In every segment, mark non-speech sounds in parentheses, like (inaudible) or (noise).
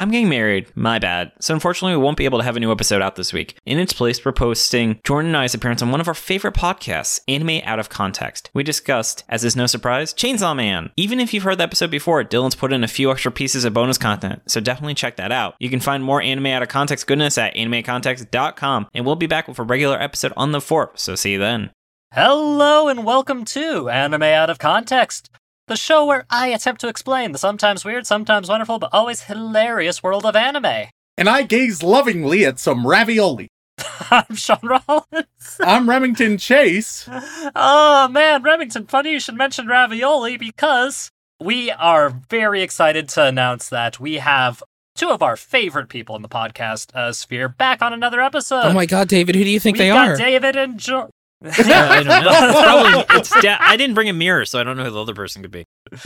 I'm getting married. My bad. So unfortunately, we won't be able to have a new episode out this week. In its place, we're posting Jordan and I's appearance on one of our favorite podcasts, Anime Out of Context. We discussed, as is no surprise, Chainsaw Man. Even if you've heard the episode before, Dylan's put in a few extra pieces of bonus content, so definitely check that out. You can find more Anime Out of Context goodness at animecontext.com, and we'll be back with a regular episode on the 4th, so see you then. Hello and welcome to Anime Out of Context, the show where I attempt to explain the sometimes weird, sometimes wonderful, but always hilarious world of anime. And I gaze lovingly at some ravioli. (laughs) I'm Shaun Rollins. I'm Remington Chase. oh man, Remington, funny you should mention ravioli because we are very excited to announce that we have two of our favorite people in the podcast uh, sphere back on another episode. Oh my god, David, who do you think we they got are? David and jo- (laughs) I don't know. (laughs) It's probably, it's da- I didn't bring a mirror, so I don't know who the other person could be. (laughs)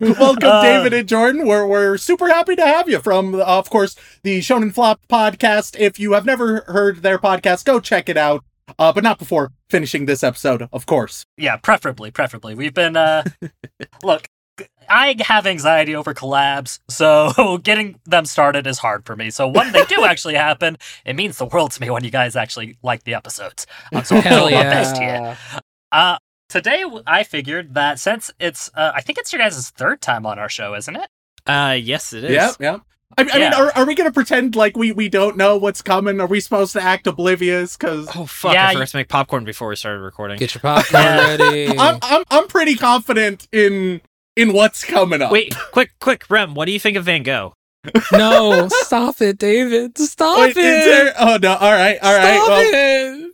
Welcome, Uh, David and Jordan. We're, we're super happy to have you from, uh, of course, the Shonen Flop podcast. If you have never heard their podcast, go check it out. Uh, but not before finishing this episode, of course. Yeah, preferably, preferably. We've been uh look, I have anxiety over collabs, so (laughs) getting them started is hard for me. So when they do (laughs) actually happen, it means the world to me when you guys actually like the episodes. Um, so (laughs) I'm Hell doing my best here. Uh today I figured that since it's uh, I think it's your guys' third time on our show, isn't it? Uh, yes, it is. Yeah, yeah. I, I mean, are, are we going to pretend like we, we don't know what's coming? Are we supposed to act oblivious? Because Oh, fuck. Yeah, I you- forgot to make popcorn before we started recording. Get your popcorn ready. I'm, I'm, I'm pretty confident in in what's coming up. Wait, quick, quick, Rem, what do you think of Van Gogh? no, stop it, David. Stop Wait, it. is there? Oh no! All right, all right. Stop well, it.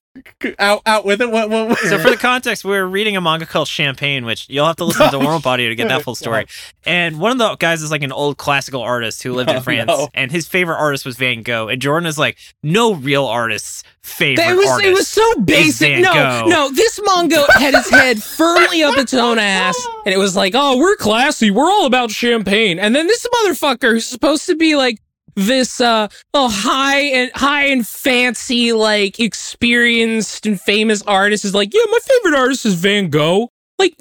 Out out with it. What? what, what? So, for the context, we're reading a manga called Champagne, which you'll have to listen to the Warm Body to get that full story. (laughs) And one of the guys is like an old classical artist who lived Oh, in France, no. and his favorite artist was Van Gogh. And Jordan is like, no real artist's favorite It was artist. it was so basic. No, Gogh. no, this manga had his head firmly up its own ass, and it was like, "Oh, we're classy. We're all about champagne." And then this motherfucker who's supposed to be like this uh oh high and high and fancy like experienced and famous artist is like, "Yeah, my favorite artist is Van Gogh." Like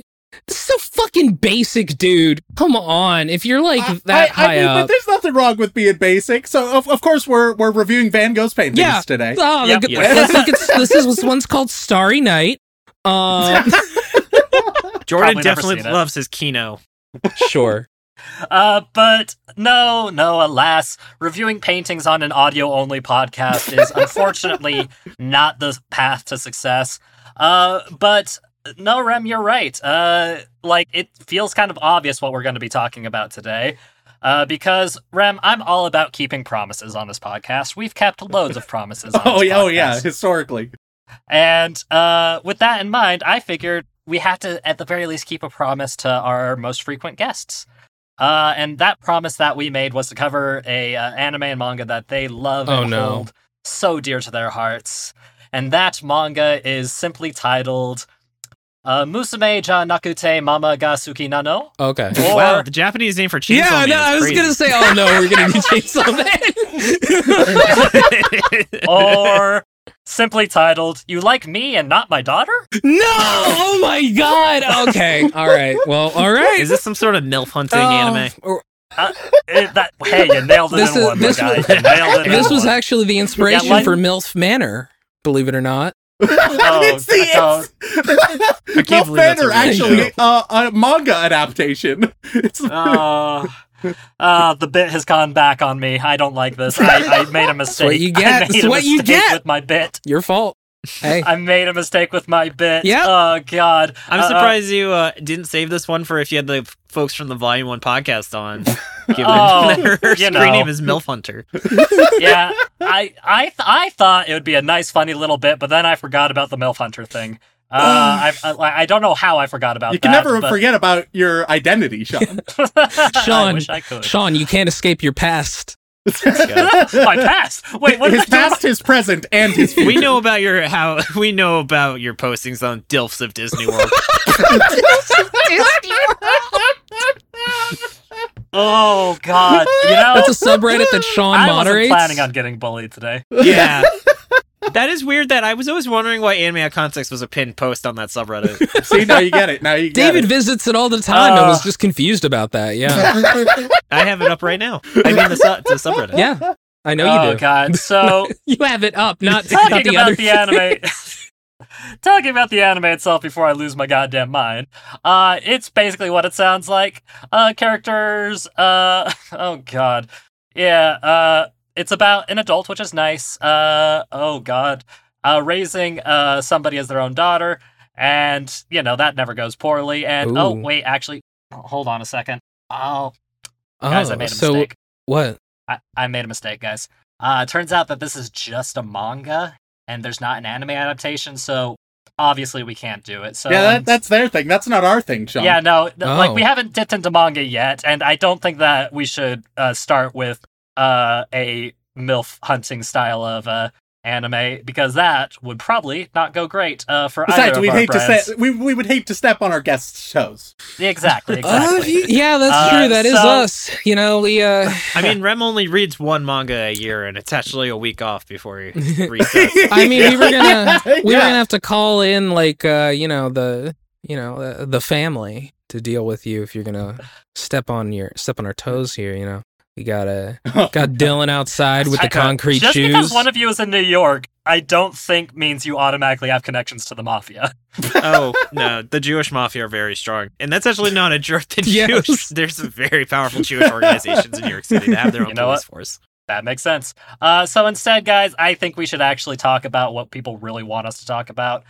this is a fucking basic dude. Come on. If you're like I- that I, high I mean, up. but there's nothing wrong with being basic. So of, of course we're we're reviewing Van Gogh's paintings Yeah. today. Oh, Yep. look Yeah. let's look at this is this one's called Starry Night. (laughs) Um (laughs) (laughs) Jordan Probably definitely seen it. loves his Kino. sure. Uh, but no, no, alas, reviewing paintings on an audio only podcast is (laughs) unfortunately not the path to success. Uh, but no, Rem, you're right. Uh, like it feels kind of obvious what we're going to be talking about today. Uh, because Rem, I'm all about keeping promises on this podcast. We've kept loads of (laughs) promises. On Oh this yeah, oh yeah. Historically, And uh, with that in mind, I figured we have to, at the very least, keep a promise to our most frequent guests. Uh, and that promise that we made was to cover a uh, anime and manga that they love Oh, and no. hold so dear to their hearts. And that manga is simply titled uh, Musume ja Nakute Mama ga Suki Nano. Okay. Or, wow, the Japanese name for Chainsaw yeah, Man no, I was gonna say, oh no, we're gonna do Chainsaw Man. (laughs) (laughs) or simply titled You Like Me and Not My Daughter? no, oh my god. Okay, (laughs) all right. Well, all right. is this some sort of MILF hunting Oh, anime? or- Eh, that, hey, you nailed it This in is- one, this guy. was- nailed it in this was one. actually the inspiration line- for MILF Manor. Believe it or not. (laughs) Oh, it's the so- it's, can't believe that's a actually uh, a manga adaptation. (laughs) It's Uh, (laughs) uh, the bit has gone back on me. I don't like this. I, I (laughs) made a mistake. what you (laughs) I get. made That's a what you get. with my bit. Your fault. Hey. I made a mistake with my bit. Yep. Oh God. I'm Uh, surprised you uh, didn't save this one for if you had the folks from the Volume 1 podcast on. Given Oh, their screen know. name is MILF Hunter. yeah, I I th- I thought it would be a nice, funny little bit, but then I forgot about the MILF Hunter thing. Uh, I, I I don't know how I forgot about that. you can that. never but- forget about your identity, Shaun. (laughs) I Shaun. wish I could. Shaun, you can't escape your past. (laughs) My past. Wait, what his do? past, his present, and his future. We know about your how we know about your postings on Dilfs of Disney World. (laughs) Oh God! You know, That's a subreddit that Shaun I wasn't moderates. planning on getting bullied today. yeah. That is weird. That I was always wondering why Anime Out Context was a pinned post on that subreddit. (laughs) See, now you get it. Now you get it. David it. visits it all the time and Uh. was just confused about that. Yeah. (laughs) I have it up right now. I mean, the, su- the subreddit. Yeah. I know oh you do. Oh, God. (laughs) So You have it up, not, not talking the about other the anime talking about the anime itself before i lose my goddamn mind uh it's basically what it sounds like uh characters uh oh god yeah uh it's about an adult which is nice uh oh god uh raising uh somebody as their own daughter and you know that never goes poorly and oh wait actually hold on a second oh Oh, guys i made a so mistake what? I, I made a mistake, guys. Uh, it turns out that this is just a manga, and there's not an anime adaptation, so obviously we can't do it. So yeah, that, that's their thing. That's not our thing, Shaun. yeah, no, th- like we Oh. haven't dipped into manga yet, and I don't think that we should uh, start with uh, a milf hunting style of uh, anime because that would probably not go great uh, for Besides, either we'd of our hate to brands. step. We, we would hate to step on our guests' toes. Exactly, (laughs) Uh, exactly. yeah, that's Uh, true. That is so- us. You know, we uh I mean, Rem only reads one manga a year, and it's actually a week off before he (laughs) resets. (laughs) I mean, we were gonna we were gonna have to call in like uh, you know, the you know, uh, the family to deal with you if you're gonna step on your step on our toes here, you know. We got uh got Dylan outside with the I- concrete Just shoes. because one of you is in New York, I don't think means you automatically have connections to the mafia. (laughs) oh no, the Jewish mafia are very strong, and that's actually not a jerk. The (laughs) Yes. Jewish, (laughs) there's some very powerful Jewish organizations in New York City that have their own You know police what? force. That makes sense. Uh, so instead, guys, I think we should actually talk about what people really want us to talk about.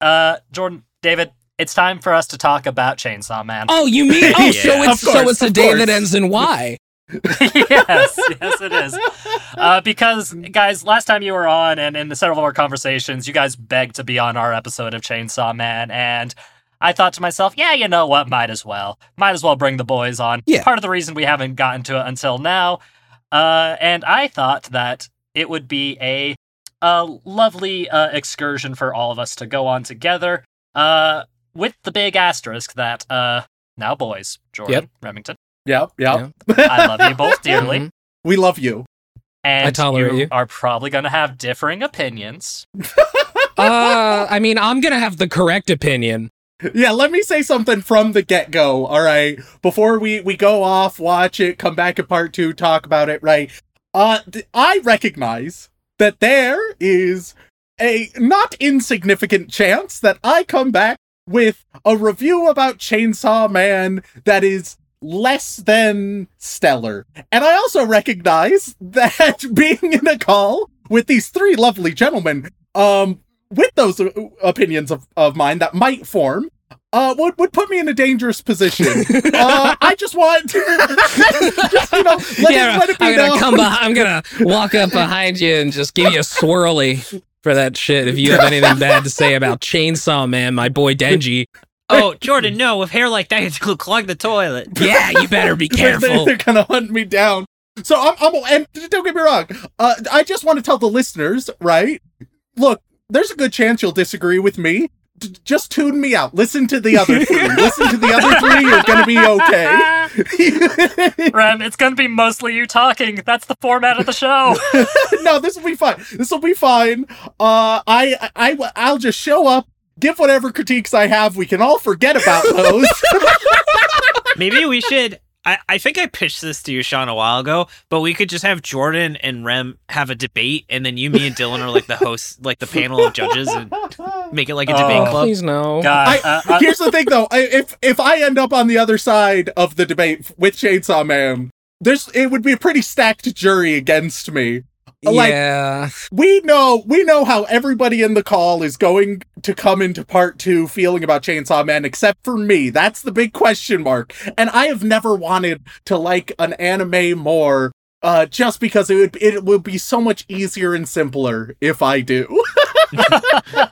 Uh, Jordan, David, it's time for us to talk about Chainsaw Man. Oh, you mean oh, so it's Of so it's a day course. that ends in Y. (laughs) yes, yes, it is. Uh, because, guys, last time you were on, and in several of our conversations, you guys begged to be on our episode of Chainsaw Man, and I thought to myself, yeah, you know what? Might as well. Might as well bring the boys on. Yeah. Part of the reason we haven't gotten to it until now. Uh, and I thought that it would be a, a lovely uh, excursion for all of us to go on together. Uh, with the big asterisk that, uh, now boys, Jordan, Yep. Remington, Yep, yep. (laughs) I love you both dearly. Mhm. We love you. And I tolerate you, you. are probably going to have differing opinions. (laughs) Uh, I mean, I'm gonna have the correct opinion. Yeah, let me say something from the get go. All right, before we we go off, watch it, come back in part two, talk about it. Right. Uh, th- I recognize that there is a not insignificant chance that I come back with a review about Chainsaw Man that is less than stellar. And I also recognize (laughs) that being in a call with these three lovely gentlemen, um, with those uh, opinions of, of mine that might form, uh, would, would put me in a dangerous position. (laughs) uh, I just want to, (laughs) just, you know, let, yeah, it, let it be I'm gonna known. come. Behind, I'm gonna walk up behind you and just give you a swirly for that shit. If you have anything bad to say about Chainsaw Man, my boy Denji, Oh, (laughs) Jordan, no! With hair like that, you could clog the toilet. (laughs) yeah, you better be (laughs) careful. They're, gonna hunt me down. So I'm, I'm, and don't get me wrong. Uh, I just want to tell the listeners, right? Look, there's a good chance you'll disagree with me. D- just tune me out. Listen to the other three. Listen to the other three. You're gonna be okay. Rem, it's going to be mostly you talking. That's the format of the show. no, this will be fine. This will be fine. Uh, I, I, I'll just show up, give whatever critiques I have. We can all forget about those. (laughs) Maybe we should. I, I think I pitched this to you, Shaun, a while ago, but we could just have Jordan and Rem have a debate, and then you, me, and Dylan are like the hosts, like the panel of judges, and make it like a debate Oh. club. Please no. God, I- uh, uh, Here's the thing, though. I, if if I end up on the other side of the debate with Chainsaw Man, there's it would be a pretty stacked jury against me. Like yeah, we know, we know how everybody in the call is going to come into part two feeling about Chainsaw Man, except for me. That's the big question mark. And I have never wanted to like an anime more. Uh, just because it would it would be so much easier and simpler if I do. (laughs)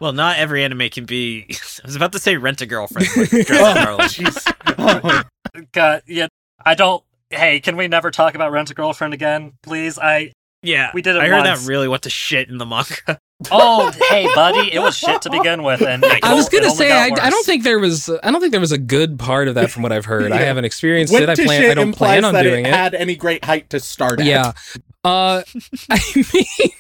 Well, not every anime can be. (laughs) I was about to say rent a girlfriend. Like, (laughs) oh, Oh, God, yeah, I don't. Hey, can we never talk about Rent a Girlfriend again, please? I. Yeah, We did it I heard once. that really went to shit in the manga. (laughs) Oh, hey, buddy, it was shit to begin with, and it (laughs) I was gonna say I, I don't think there was I don't think there was a good part of that from what I've heard. I haven't experienced Went it. I plan. I don't plan on that doing it it. had any great height to start at. Yeah. Uh, (laughs) I mean,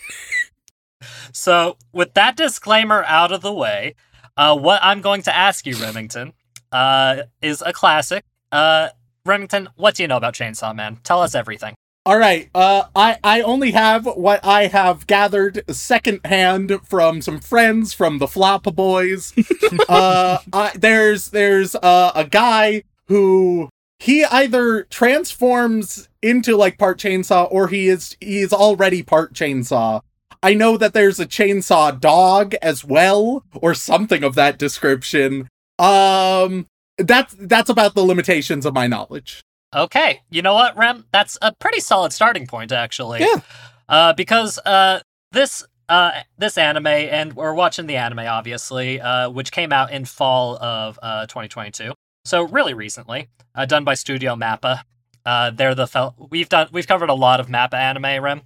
So, with that disclaimer out of the way, uh, what I'm going to ask you, Remington, uh, is a classic. Uh, Remington, what do you know about Chainsaw Man? Tell us everything. All right. Uh, I I only have what I have gathered secondhand from some friends from the Flop Boys. (laughs) uh, I, there's there's uh, a guy who he either transforms into like part chainsaw or he is he is already part chainsaw. I know that there's a chainsaw dog as well, or something of that description. Um, that's that's about the limitations of my knowledge. Okay, you know what, Rem? That's a pretty solid starting point, actually. Yeah. Uh, because uh, this uh, this anime, and we're watching the anime, obviously, uh, which came out in fall of uh 2022, so really recently, uh, done by Studio Mappa. Uh, they're the fel- we've done we've covered a lot of Mappa anime, Rem.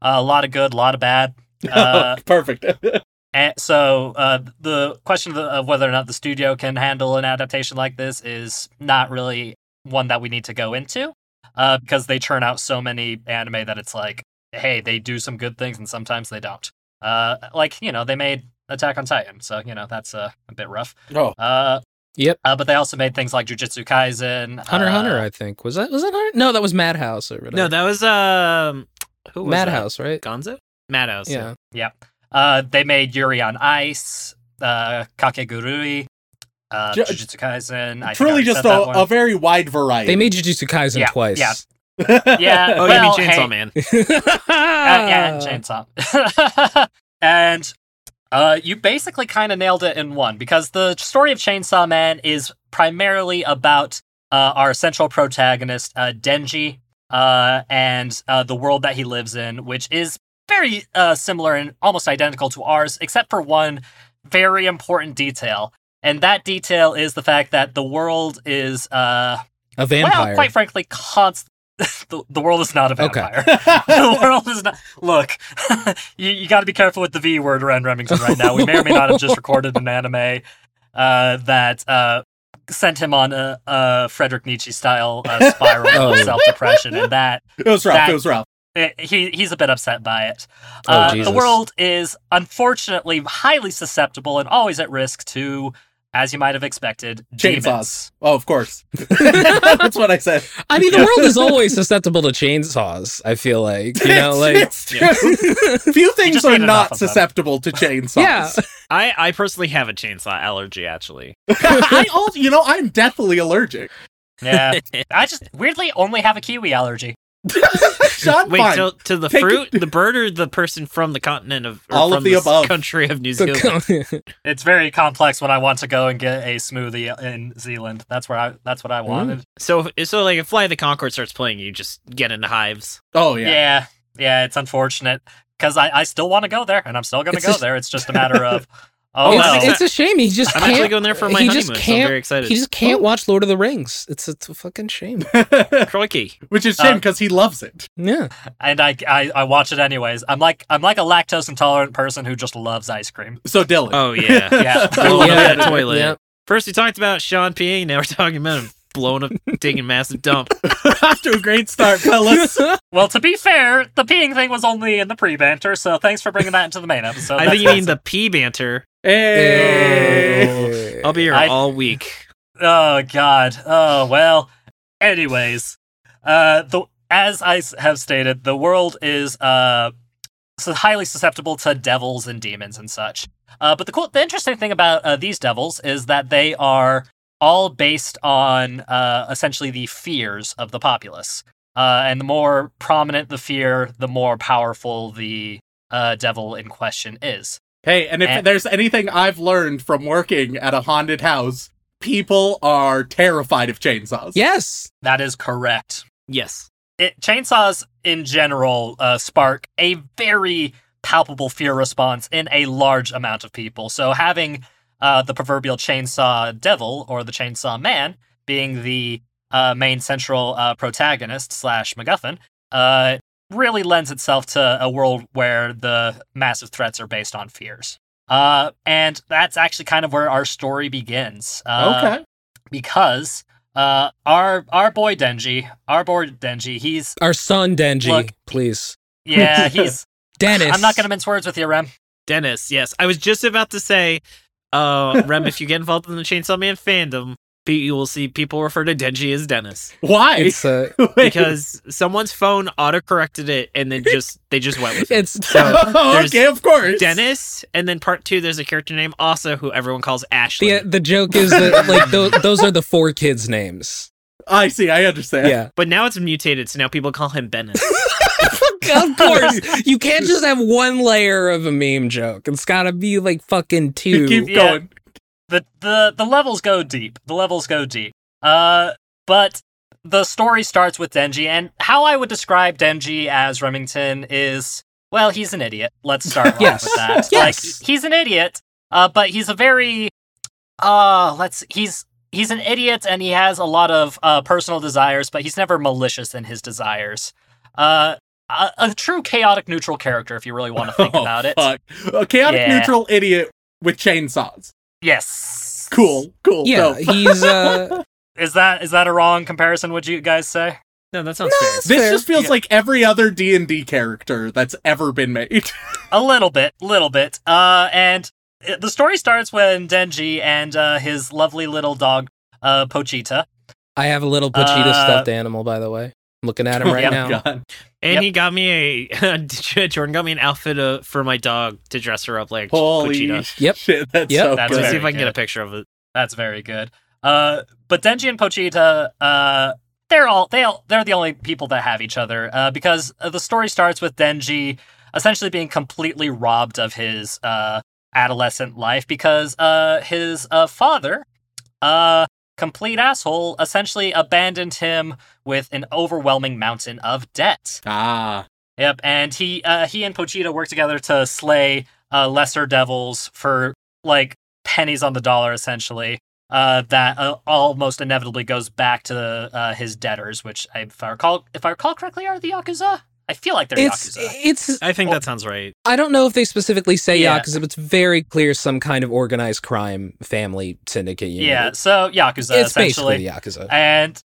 Uh, a lot of good, a lot of bad. (laughs) Uh, Perfect. (laughs) And so uh, the question of, the, of whether or not the studio can handle an adaptation like this is not really one that we need to go into uh, because they churn out so many anime that it's like, hey, they do some good things and sometimes they don't. Uh, like you know, they made Attack on Titan, so you know that's uh, a bit rough. oh, Uh, Yep. uh, but they also made things like Jujutsu Kaisen, Hunter uh, Hunter, I think. Was that was that Hunter? No, that was Madhouse or whatever. No, that was um, who was that? Madhouse, right? Gonzo. Madhouse. Yeah. Uh, they made Yuri on Ice, uh, Kakegurui, uh, Ju- Jujutsu Kaisen. I think I truly just said that one. a, a very wide variety. They made Jujutsu Kaisen Yeah, twice. yeah. (laughs) yeah. Oh, well, you mean Chainsaw hey, Man? (laughs) Uh, yeah, and Chainsaw. (laughs) and uh, you basically kind of nailed it in one because the story of Chainsaw Man is primarily about uh, our central protagonist, uh, Denji, uh, and uh, the world that he lives in, which is very uh, similar and almost identical to ours, except for one very important detail. And that detail is the fact that the world is, uh, A vampire. well, quite frankly, const. (laughs) the, the world is not a Okay. vampire. (laughs) the world is not. Look, (laughs) you, you got to be careful with the V word around Remington right now. We may or may not have just recorded an anime uh, that uh, sent him on a, a Frederick Nietzsche style uh, spiral Oh. of self depression, and that it was rough. that- it was rough. eh, he he's a bit upset by it. Oh, Uh, the world is unfortunately highly susceptible and always at risk to, as you might have expected, demons. Chainsaws. Oh, of course. (laughs) That's what I said. I mean, the world is (laughs) always susceptible to chainsaws. I feel like you know, like it's true. (laughs) Few things are not of them. susceptible to chainsaws. yeah. I I personally have a chainsaw allergy. Actually, I also, you know, I'm deathly allergic. Yeah, I just weirdly only have a kiwi allergy. (laughs) Shaun, wait till to the Take fruit, the bird, or the person from the continent of or All from of the s- above. country of New Zealand. The- (laughs) It's very complex when I want to go and get a smoothie in Zealand. That's where I. That's what I wanted. So so like if Fly the Concord starts playing, you just get into hives. oh Yeah. yeah. yeah, It's unfortunate because I, I still want to go there and I'm still gonna go just- there. It's just a matter of. (laughs) Oh, Oh, well. it's, it's a shame. He just I'm can't. actually going there for my he honeymoon. just so I'm can't. very excited. he just can't watch Lord of the Rings. It's it's a fucking shame. (laughs) Crikey. Which is shame Uh, because he loves it. Yeah. and I, I I watch it anyways. I'm like I'm like a lactose intolerant person who just loves ice cream. So Dylan. Oh yeah. (laughs) Yeah. Blowing Yeah. up toilet. Yeah. First we talked about Shaun peeing. Now we're talking about him blowing up, taking massive dump. (laughs) Off to a great start, fellas. (laughs) Well, to be fair, the peeing thing was only in the pre banter, so thanks for bringing that into the main episode. I That's think you mean awesome. the pee banter. Hey. I'll be here I- all week. Oh God. Oh well. Anyways, uh, the as I have stated, the world is uh so highly susceptible to devils and demons and such. Uh, but the cool, the interesting thing about uh, these devils is that they are all based on uh, essentially the fears of the populace. Uh, and the more prominent the fear, the more powerful the uh, devil in question is. Hey, and if And- there's anything I've learned from working at a haunted house, people are terrified of chainsaws. Yes. That is correct. Yes. it, chainsaws in general uh, spark a very palpable fear response in a large amount of people. So having uh, the proverbial chainsaw devil or the chainsaw man being the uh, main central uh, protagonist slash MacGuffin uh, really lends itself to a world where the massive threats are based on fears. Uh, and that's actually kind of where our story begins. Uh, Okay. Because uh, our our boy Denji, our boy Denji, he's Our son Denji, Look- please. yeah, (laughs) he's. Dennis. I'm not gonna mince words with you, Rem. Dennis, yes. I was just about to say, uh, Rem, if you get involved in the Chainsaw Man fandom, you will see people refer to Denji as Dennis Why? It's uh, (laughs) because someone's phone autocorrected it and then just they just went with it. it's Oh, there's (laughs) okay, of course. Dennis, and then part two, there's a character named Asa who everyone calls Ashley. the the joke is that like those, those are the four kids' names. I see. I understand. Yeah, But now it's mutated, so now people call him Dennis. (laughs) (laughs) of course. (laughs) You can't just have one layer of a meme joke. It's got to be like fucking two. Keep Yeah. going. the the the levels go deep. The levels go deep. Uh, but the story starts with Denji, and how I would describe Denji as Remington is, well, he's an idiot. Let's start (laughs) off Yes. with that. Yes. Like he's an idiot, uh, but he's a very, uh, let's he's he's an idiot, and he has a lot of uh personal desires, but he's never malicious in his desires. Uh. A, a true chaotic neutral character, if you really want to think Oh, about it. fuck. A chaotic Yeah. neutral idiot with chainsaws. Yes. Cool. Cool. yeah, dope. he's uh (laughs) Is that is that a wrong comparison? Would you guys say? no, that sounds No, fair. This fair. just feels Yeah. like every other D and D character that's ever been made. (laughs) A little bit, little bit. Uh, and it- the story starts when Denji and uh, his lovely little dog, uh, Pochita. I have a little Pochita Uh, stuffed animal, by the way. I'm looking at him (laughs) right Yep. now. Oh God. And Yep. he got me a (laughs) Jordan got me an outfit uh, for my dog to dress her up like Holy Pochita. Yep. (laughs) shit! That's Yep. so That's Let's see if I very can get a good. picture of it. That's very good. Uh, but Denji and Pochita, uh, they're all they all, they're the only people that have each other. Uh, because uh, the story starts with Denji essentially being completely robbed of his uh adolescent life because uh his uh father, uh complete asshole, essentially abandoned him with an overwhelming mountain of debt. Ah. Yep, and he uh, he and Pochita work together to slay uh, lesser devils for like pennies on the dollar, essentially. Uh, that uh, almost inevitably goes back to uh, his debtors, which I, if I recall, if I recall correctly, are the yakuza. I feel like they're It's yakuza. it's I think that sounds right. I don't know if they specifically say Yeah. yakuza, but it's very clear some kind of organized crime family syndicate. unit. Yeah, so yakuza it's essentially. basically yakuza. and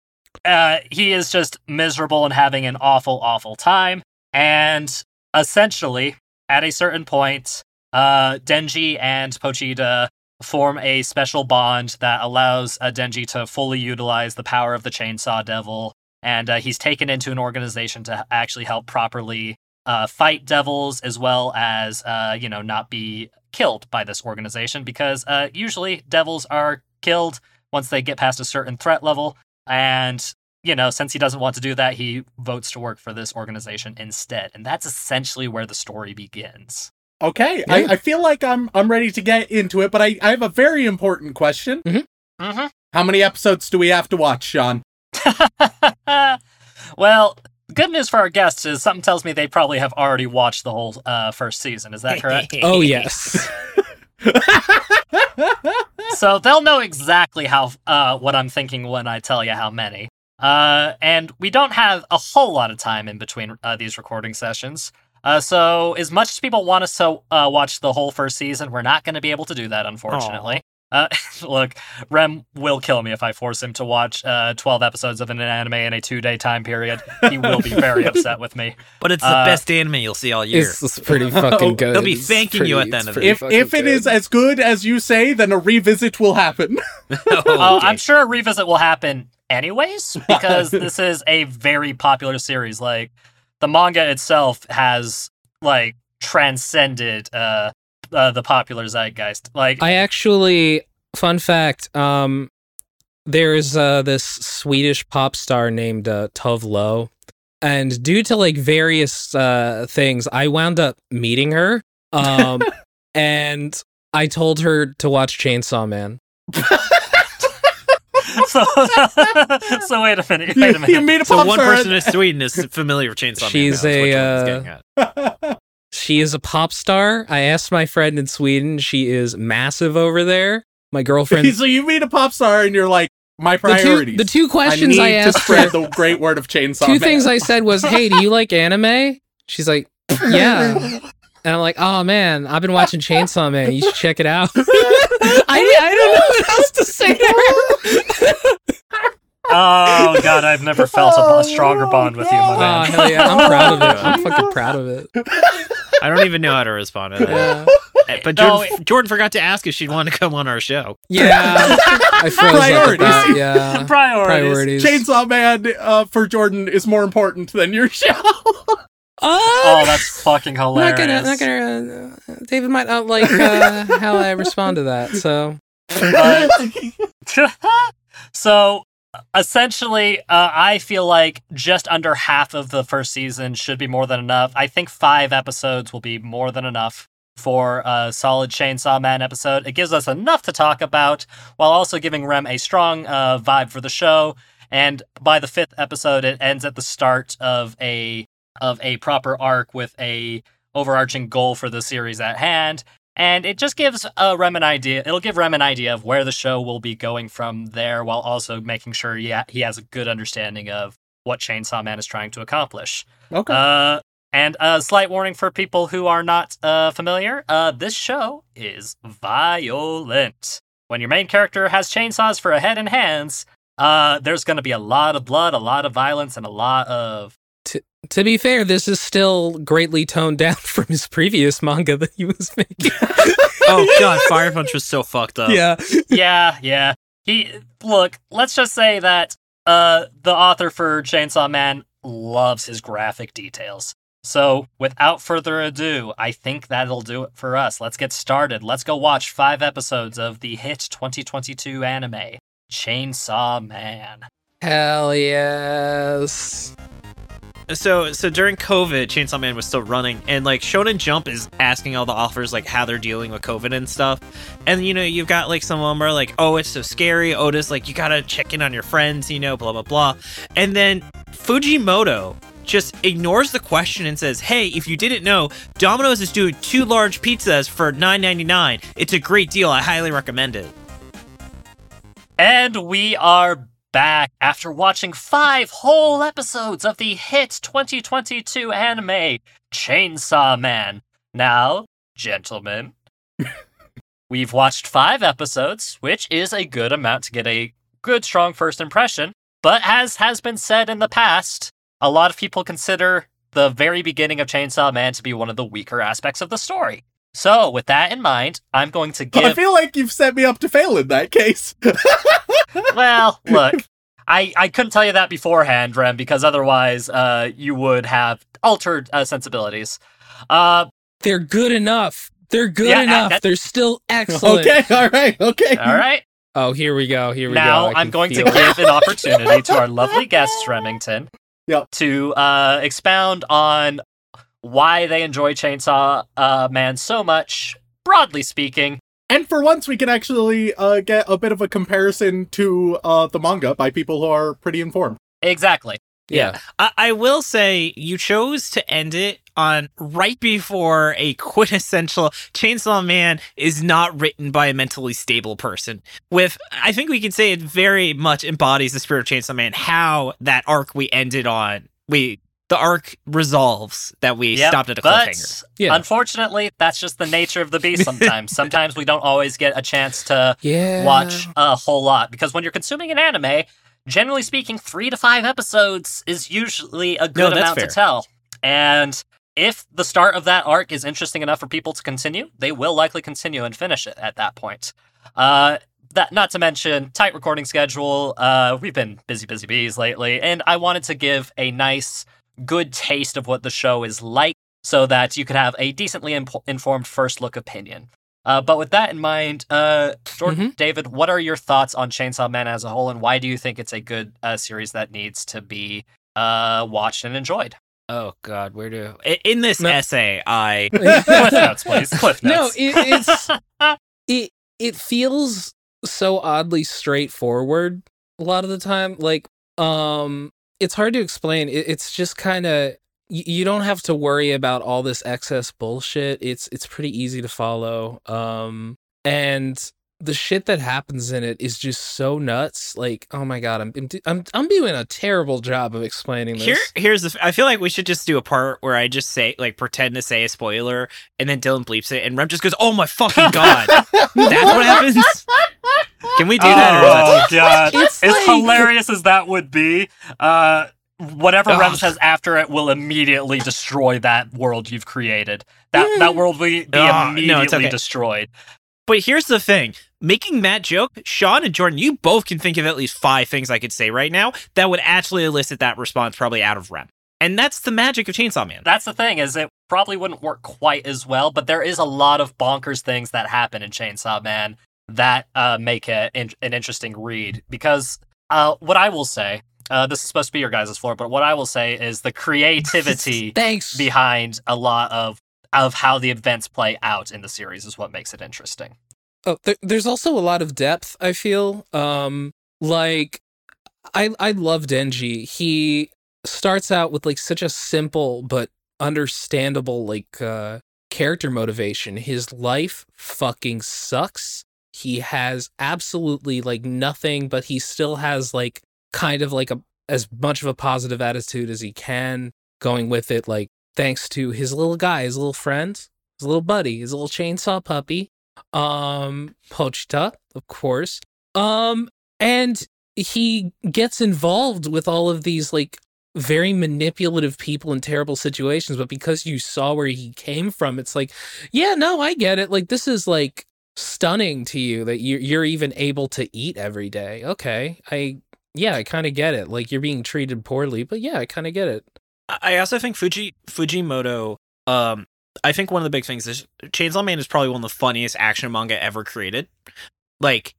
uh, he is just miserable and having an awful, awful time. And essentially, at a certain point, uh, Denji and Pochita form a special bond that allows uh, Denji to fully utilize the power of the Chainsaw Devil. And uh, he's taken into an organization to actually help properly uh, fight devils, as well as uh, you know not be killed by this organization, because uh, usually devils are killed once they get past a certain threat level. And, you know, since he doesn't want to do that, he votes to work for this organization instead. And that's essentially where the story begins. Okay. Yeah. I, I feel like I'm I'm ready to get into it, but I, I have a very important question. Mm-hmm. How many episodes do we have to watch, Shaun? (laughs) (laughs) well, good news for our guests is something tells me they probably have already watched the whole uh, first season. Is that correct? (laughs) oh yes. (laughs) so they'll know exactly how uh, what I'm thinking when I tell you how many. Uh, and we don't have a whole lot of time in between uh, these recording sessions. Uh, so as much as people want us to uh, watch the whole first season, we're not going to be able to do that, unfortunately. Uh, (laughs) look, Rem will kill me if I force him to watch uh, 12 episodes of an anime in a two-day time period. He will be very (laughs) upset with me. But it's the Uh, best anime you'll see all year. It's, it's pretty fucking good. (laughs) They'll be It's thanking you at the end of it. if fucking if it good. is as good as you say, then a revisit will happen. Oh, Uh, okay. I'm sure a revisit will happen anyways because this is a very popular series. Like the manga itself has like transcended uh, uh the popular zeitgeist. Like I actually, fun fact, um, there's uh, this Swedish pop star named uh, Tove Lo, and due to like various uh, things, I wound up meeting her, um, (laughs) and I told her to watch Chainsaw Man. so, (laughs) so wait a minute. Wait a you minute. meet a so one person in Sweden is familiar with Chainsaw Man. She's now, is what a, Jordan's uh, getting at. (laughs) She is a pop star. I asked my friend in Sweden. She is massive over there. My girlfriend. (laughs) so you meet a pop star and you're like, my The two, priorities. the two questions I I, asked to spread her. the great word of Chainsaw two Man. things I said was, "Hey, do you like anime?" She's like, "Yeah." And I'm like, "Oh man, I've been watching Chainsaw Man. You should check it out." (laughs) I, I don't know what else to say to her. (laughs) Oh (laughs) god, I've never felt a, a stronger bond with you, my Oh man. hell yeah, I'm proud of it. I'm (laughs) fucking proud of it. I don't even know how to respond to that. Yeah. But No, Jordan, Jordan forgot to ask if she'd want to come on our show. Yeah. I froze up at Priorities. that. Yeah. (laughs) Priorities. Priorities. Chainsaw Man uh, for Jordan is more important than your show. Oh, Uh, that's fucking I'm hilarious. not gonna, not gonna. Uh, David might not like uh, how I respond to that. So But- so essentially, uh, I feel like just under half of the first season should be more than enough. I think five episodes will be more than enough for a solid Chainsaw Man episode. It gives us enough to talk about while also giving Rem a strong uh, vibe for the show. And by the fifth episode, it ends at the start of a of a proper arc with a overarching goal for the series at hand. And it just gives uh, Rem an idea. It'll give Rem an idea of where the show will be going from there, while also making sure he, ha- he has a good understanding of what Chainsaw Man is trying to accomplish. Okay. Uh, and a slight warning for people who are not uh, familiar: uh, this show is violent. When your main character has chainsaws for a head and hands, uh, there's going to be a lot of blood, a lot of violence, and a lot of to be fair, this is still greatly toned down (laughs) from his previous manga that he was making. (laughs) Oh god, Fire Punch was so fucked up. yeah. (laughs) yeah, yeah. He look. Let's just say that uh, the author for Chainsaw Man loves his graphic details. So, without further ado, I think that'll do it for us. Let's get started. Let's go watch five episodes of the hit 2022 anime, Chainsaw Man. Hell yes. So so during COVID, Chainsaw Man was still running, and like Shonen Jump is asking all the offers like how they're dealing with COVID and stuff. And you know, you've got like some of them are like, oh, it's so scary. Otis, like you gotta check in on your friends, you know, blah blah blah. And then Fujimoto just ignores the question and says, "Hey, if you didn't know, Domino's is doing two large pizzas for $9.99. It's a great deal. I highly recommend it." And we are back after watching five whole episodes of the hit 2022 anime, Chainsaw Man. Now, gentlemen, (laughs) we've watched five episodes, which is a good amount to get a good, strong first impression. But as has been said in the past, a lot of people consider the very beginning of Chainsaw Man to be one of the weaker aspects of the story. So, with that in mind, I'm going to give. I feel like you've set me up to fail in that case. (laughs) well, look, I, I couldn't tell you that beforehand, Rem, because otherwise uh, you would have altered uh, sensibilities. Uh, They're good enough. They're good Yeah, enough. that- They're still excellent. okay, all right, okay. all right. Oh, here we go. Here we Now go. Now I'm going to it. give an opportunity to our lovely guests, Remington, (laughs) Yep. to uh, expound on why they enjoy Chainsaw uh, Man so much, broadly speaking. And for once, we can actually uh, get a bit of a comparison to uh, the manga by people who are pretty informed. Exactly. Yeah. I, I will say you chose to end it on right before a (laughs) quintessential Chainsaw Man is not written by a mentally stable person. With I think we can say it very much embodies the spirit of Chainsaw Man. How that arc we ended on, we the arc resolves that we Yep, stopped at a but cliffhanger. Yeah. unfortunately, that's just the nature of the beast sometimes. (laughs) sometimes we don't always get a chance to Yeah. watch a whole lot because when you're consuming an anime, generally speaking, three to five episodes is usually a good that's amount fair. to tell. And if the start of that arc is interesting enough for people to continue, they will likely continue and finish it at that point. Uh, that not to mention tight recording schedule. Uh, we've been busy, busy bees lately, and I wanted to give a nice, good taste of what the show is like, so that you could have a decently imp- informed first look opinion. Uh, but with that in mind, uh, Jordan, David, what are your thoughts on Chainsaw Man as a whole, and why do you think it's a good uh, series that needs to be uh, watched and enjoyed? Oh God, where do in this No. essay I (laughs) Cliff notes, please. Cliff No, it, it's it it feels so oddly straightforward a lot of the time. Like, um, it's hard to explain. It, it's just kind of you, don't have to worry about all this excess bullshit. It's it's pretty easy to follow. Um, and the shit that happens in it is just so nuts. Like, oh my god, I'm I'm I'm doing a terrible job of explaining this. Here, here's the. I feel like we should just do a part where I just say, like, pretend to say a spoiler, and then Dylan bleeps it, and Rem just goes, "Oh my fucking god!" (laughs) That's what happens. Can we do that? Or is that Oh god! It's as like- hilarious as that would be, uh, whatever Ugh. Rem says after it will immediately destroy that world you've created. That Mm. that world will be Oh, immediately it's okay. destroyed. But here's the thing making that joke, Shaun and Jordan, you both can think of at least five things I could say right now that would actually elicit that response probably out of Rem. And that's the magic of Chainsaw Man. That's the thing is it probably wouldn't work quite as well, but there is a lot of bonkers things that happen in Chainsaw Man that uh, make it in- an interesting read. Because uh, what I will say, uh, this is supposed to be your guys' floor, but what I will say is the creativity (laughs) Thanks. behind a lot of of how the events play out in the series is what makes it interesting. Oh, there, there's also a lot of depth. I feel um like I I love Denji. He starts out with like such a simple but understandable like uh character motivation. His life fucking sucks. He has absolutely like nothing, but he still has like kind of like a as much of a positive attitude as he can going with it like thanks to his little guy, his little friend, his little buddy, his little chainsaw puppy um Pochita, of course. Um and he gets involved with all of these like very manipulative people in terrible situations, but because you saw where he came from, it's like, yeah, no, I get it. Like this is like stunning to you that you're you're even able to eat every day. Okay. I yeah, I kind of get it. Like you're being treated poorly, but yeah, I kind of get it. I also think Fuji Fujimoto. Um, I think one of the big things is Chainsaw Man is probably one of the funniest action manga ever created. Like,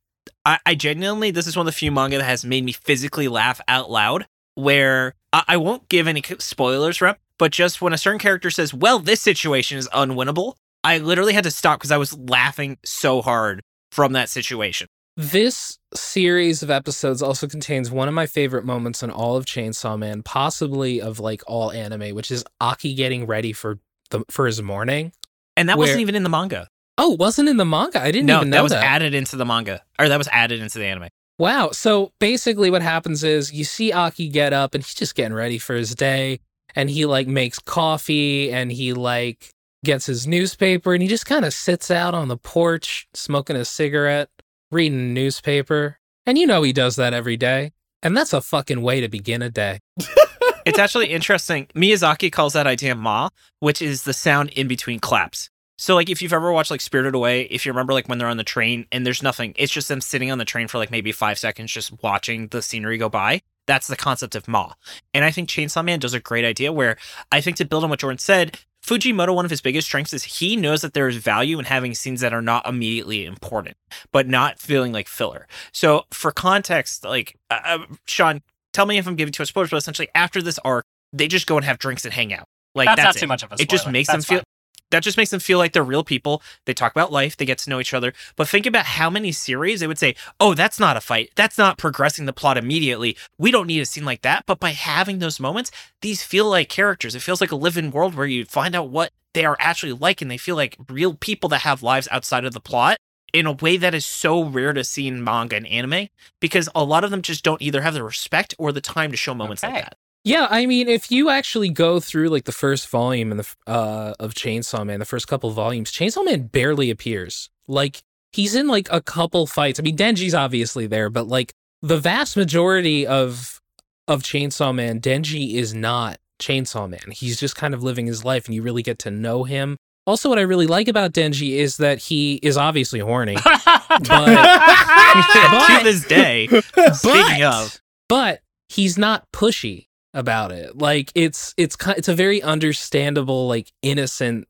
I, I genuinely, this is one of the few manga that has made me physically laugh out loud. Where I, I won't give any spoilers, Rem, but just when a certain character says, "Well, this situation is unwinnable," I literally had to stop because I was laughing so hard from that situation. This series of episodes also contains one of my favorite moments in all of Chainsaw Man, possibly of like all anime, which is Aki getting ready for the for his morning. And that Where- wasn't even in the manga. Oh, it wasn't in the manga. I didn't No, even know that was that. added into the manga, or that was added into the anime. Wow. So basically, what happens is you see Aki get up and he's just getting ready for his day, and he like makes coffee and he like gets his newspaper and he just kind of sits out on the porch smoking a cigarette, reading a newspaper. And you know he does that every day. And that's a fucking way to begin a day. (laughs) It's actually interesting. Miyazaki calls that idea ma, which is the sound in between claps. So like if you've ever watched like Spirited Away, if you remember like when they're on the train and there's nothing, it's just them sitting on the train for like maybe five seconds just watching the scenery go by. That's the concept of ma. And I think Chainsaw Man does a great idea where I think to build on what Jordan said, Fujimoto, one of his biggest strengths is he knows that there is value in having scenes that are not immediately important, but not feeling like filler. So for context, like uh, uh, Shaun, tell me if I'm giving too much spoilers, but essentially after this arc, they just go and have drinks and hang out. Like that's, that's, not it. too much of a spoiler. It just makes That's them feel fine. that just makes them feel like they're real people. They talk about life, they get to know each other. But think about how many series they would say, "Oh, that's not a fight. That's not progressing the plot immediately. We don't need a scene like that." But by having those moments, these feel like characters. It feels like a living world where you find out what they are actually like and they feel like real people that have lives outside of the plot in a way that is so rare to see in manga and anime because a lot of them just don't either have the respect or the time to show moments Okay. like that. Yeah, I mean, if you actually go through like the first volume in the uh, of Chainsaw Man, the first couple volumes, Chainsaw Man barely appears. Like he's in like a couple fights. I mean, Denji's obviously there, but like the vast majority of of Chainsaw Man, Denji is not Chainsaw Man. He's just kind of living his life, and you really get to know him. Also, what I really like about Denji is that he is obviously horny, (laughs) But (laughs) to this day, speaking of, but he's not pushy about it. Like it's it's it's a very understandable, like innocent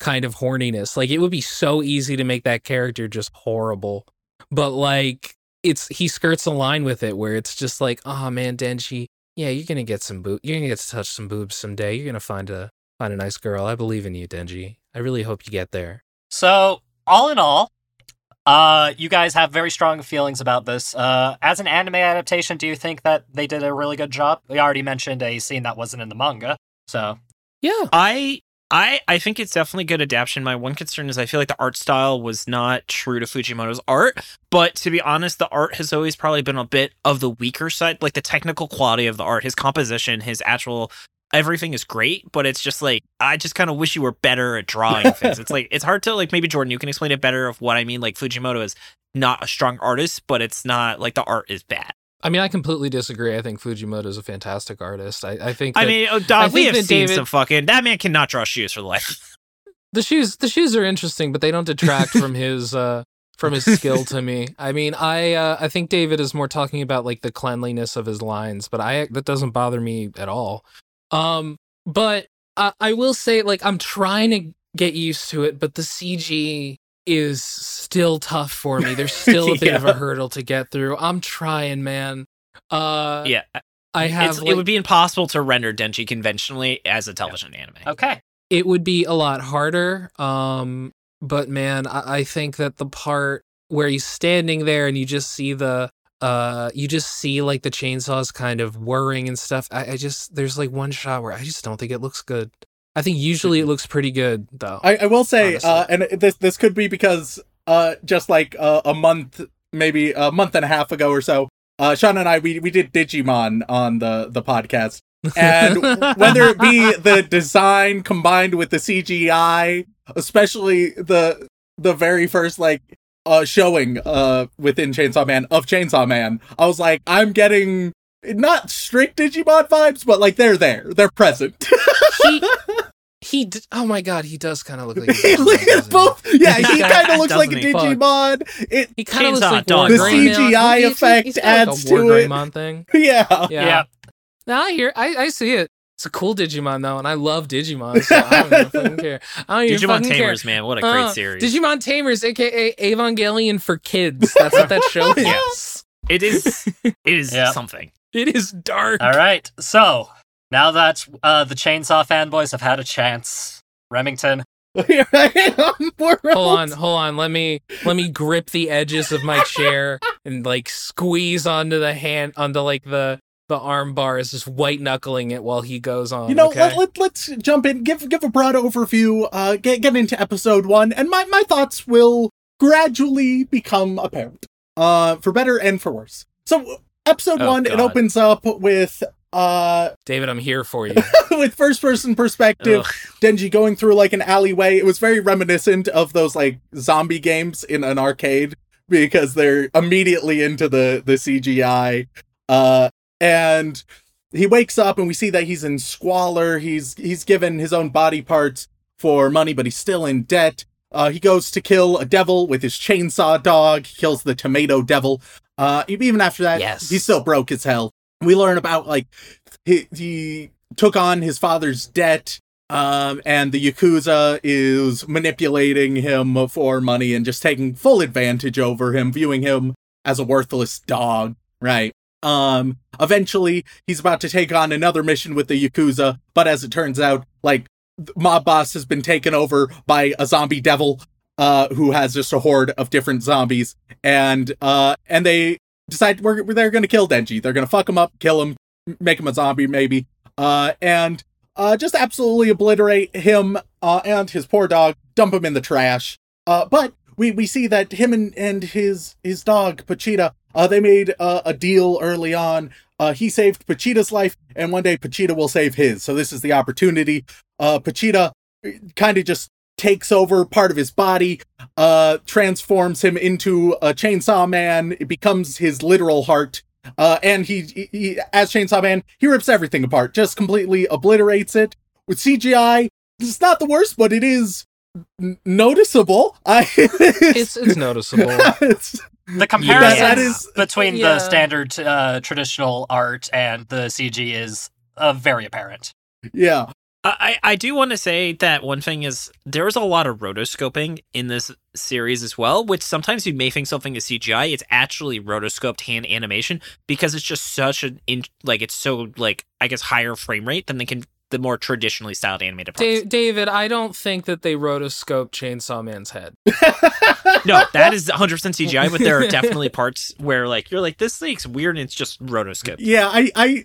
kind of horniness. Like it would be so easy to make that character just horrible, but like it's he skirts a line with it where it's just like, oh man, Denji, yeah, you're gonna get some boob, you're gonna get to touch some boobs someday. You're gonna find a find a nice girl. I believe in you, Denji. I really hope you get there. So, all in all, uh, you guys have very strong feelings about this. Uh, as an anime adaptation, do you think that they did a really good job? We already mentioned a scene that wasn't in the manga, so Yeah, I I I think it's definitely good adaptation. My one concern is I feel like the art style was not true to Fujimoto's art, but to be honest, the art has always probably been a bit of the weaker side, like the technical quality of the art, his composition, his actual everything is great, but it's just like I just kind of wish you were better at drawing (laughs) things. It's like it's hard to like maybe Jordan, you can explain it better of what I mean. Like Fujimoto is not a strong artist, but it's not like the art is bad. I mean, I completely disagree. I think Fujimoto is a fantastic artist. I, I think. I mean, oh, I we have seen David- some fucking. That man cannot draw shoes for the life. (laughs) the shoes, the shoes are interesting, but they don't detract from his uh, from his skill to me. (laughs) I mean, I uh, I think David is more talking about like the cleanliness of his lines, but I that doesn't bother me at all. Um, but I, I will say, like, I'm trying to get used to it, but the CG is still tough for me. There's (laughs) still a bit of a hurdle to get through. I'm trying, man. Uh, yeah, I have. like- it would be impossible to render Denji conventionally as a television anime. Okay. it would be a lot harder. Um, but man, I, I think that the part where he's standing there and you just see the uh you just see like the chainsaws kind of whirring and stuff. I, I just there's like one shot where I just don't think it looks good. I think usually it looks pretty good though. I, I will say, Honestly. uh, and this this could be because uh, just like uh, a month, maybe a month and a half ago or so, uh, Shaun and I we we did Digimon on the the podcast, and whether it be (laughs) the design combined with the CGI, especially the the very first like uh showing uh within Chainsaw Man of Chainsaw Man, I was like, I'm getting not strict Digimon vibes, but like they're there, they're present. (laughs) he he d- oh my god, he does kind of look like (laughs) He Digimon, looks both. Yeah, he (laughs) kind of looks like a Doesn't? Fuck. Digimon. It He kind of looks like dog. War The Greymon. CGI He's- effect he's got, like, adds a War to it. Thing. yeah. Yeah. Yeah. No, I hear. I, I see it. It's a cool Digimon though, and I love Digimon. So I don't even fucking care. I don't even Digimon fucking care. Tamers, man, what a great Uh, series! Digimon Tamers, aka Evangelion for kids. That's what that show (laughs) is. Yes. It is. It is (laughs) Yeah. something. It is dark. All right. So now that uh, the chainsaw fanboys have had a chance, Remington, Here I am, world. Hold on, (laughs) hold on. Let me let me grip the edges of my chair and like squeeze onto the hand onto like the the arm is just white knuckling it while he goes on. You know, okay? let, let, let's jump in, give give a broad overview, uh, get get into episode one, and my, my thoughts will gradually become apparent, uh, for better and for worse. So, episode Oh, one, it opens up with uh David, I'm here for you. (laughs) with first person perspective, Ugh. Denji going through like an alleyway. It was very reminiscent of those like zombie games in an arcade because they're immediately into the the CGI. Uh and he wakes up and we see that he's in squalor. He's he's given his own body parts for money, but he's still in debt. Uh, he goes to kill a devil with his chainsaw dog. He kills the tomato devil. Uh, even after that, Yes. he's still broke as hell. We learn about like he, he took on his father's debt um and the yakuza is manipulating him for money and just taking full advantage over him viewing him as a worthless dog right um eventually he's about to take on another mission with the yakuza but as it turns out like mob boss has been taken over by a zombie devil uh who has just a horde of different zombies. And uh and they decide we're they're gonna kill denji. They're gonna fuck him up kill him make him a zombie maybe. Uh and uh, just absolutely obliterate him uh, and his poor dog, dump him in the trash. Uh, but we, we see that him and, and his his dog Pochita, uh, they made uh, a deal early on. Uh, he saved Pochita's life, and one day Pochita will save his. So this is the opportunity. Uh, Pochita kind of just takes over part of his body, uh, transforms him into a chainsaw man. It becomes his literal heart. Uh, and he, he, he, as Chainsaw Man, he rips everything apart, just completely obliterates it. With CGI, it's not the worst, but it is noticeable. (laughs) I, it's it's noticeable. it's- the comparison that is- between Yeah. the standard uh, traditional art and the CG is uh, very apparent. yeah, I, I do want to say that one thing is there is a lot of rotoscoping in this series as well, which sometimes you may think something is CGI. It's actually rotoscoped hand animation because it's just such an in like it's so like I guess higher frame rate than the can the more traditionally styled animated parts. Da- David, I don't think that they rotoscoped Chainsaw Man's head. (laughs) no, that is 100% CGI, but there are (laughs) definitely parts where like you're like this thing's weird and it's just rotoscoped. yeah. I, I,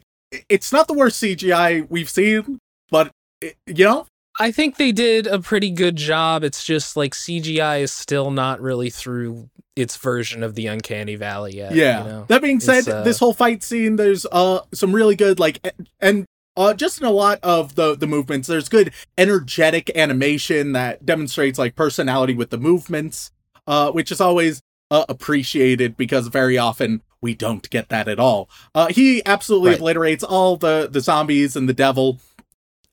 it's not the worst CGI we've seen, but it, you know, I think they did a pretty good job. It's just like CGI is still not really through its version of the Uncanny Valley yet. yeah. you know? That being said, uh, this whole fight scene, there's uh some really good like and uh just in a lot of the the movements, there's good energetic animation that demonstrates like personality with the movements, uh which is always uh, appreciated because very often we don't get that at all. Uh, he absolutely Right. obliterates all the the zombies and the devil.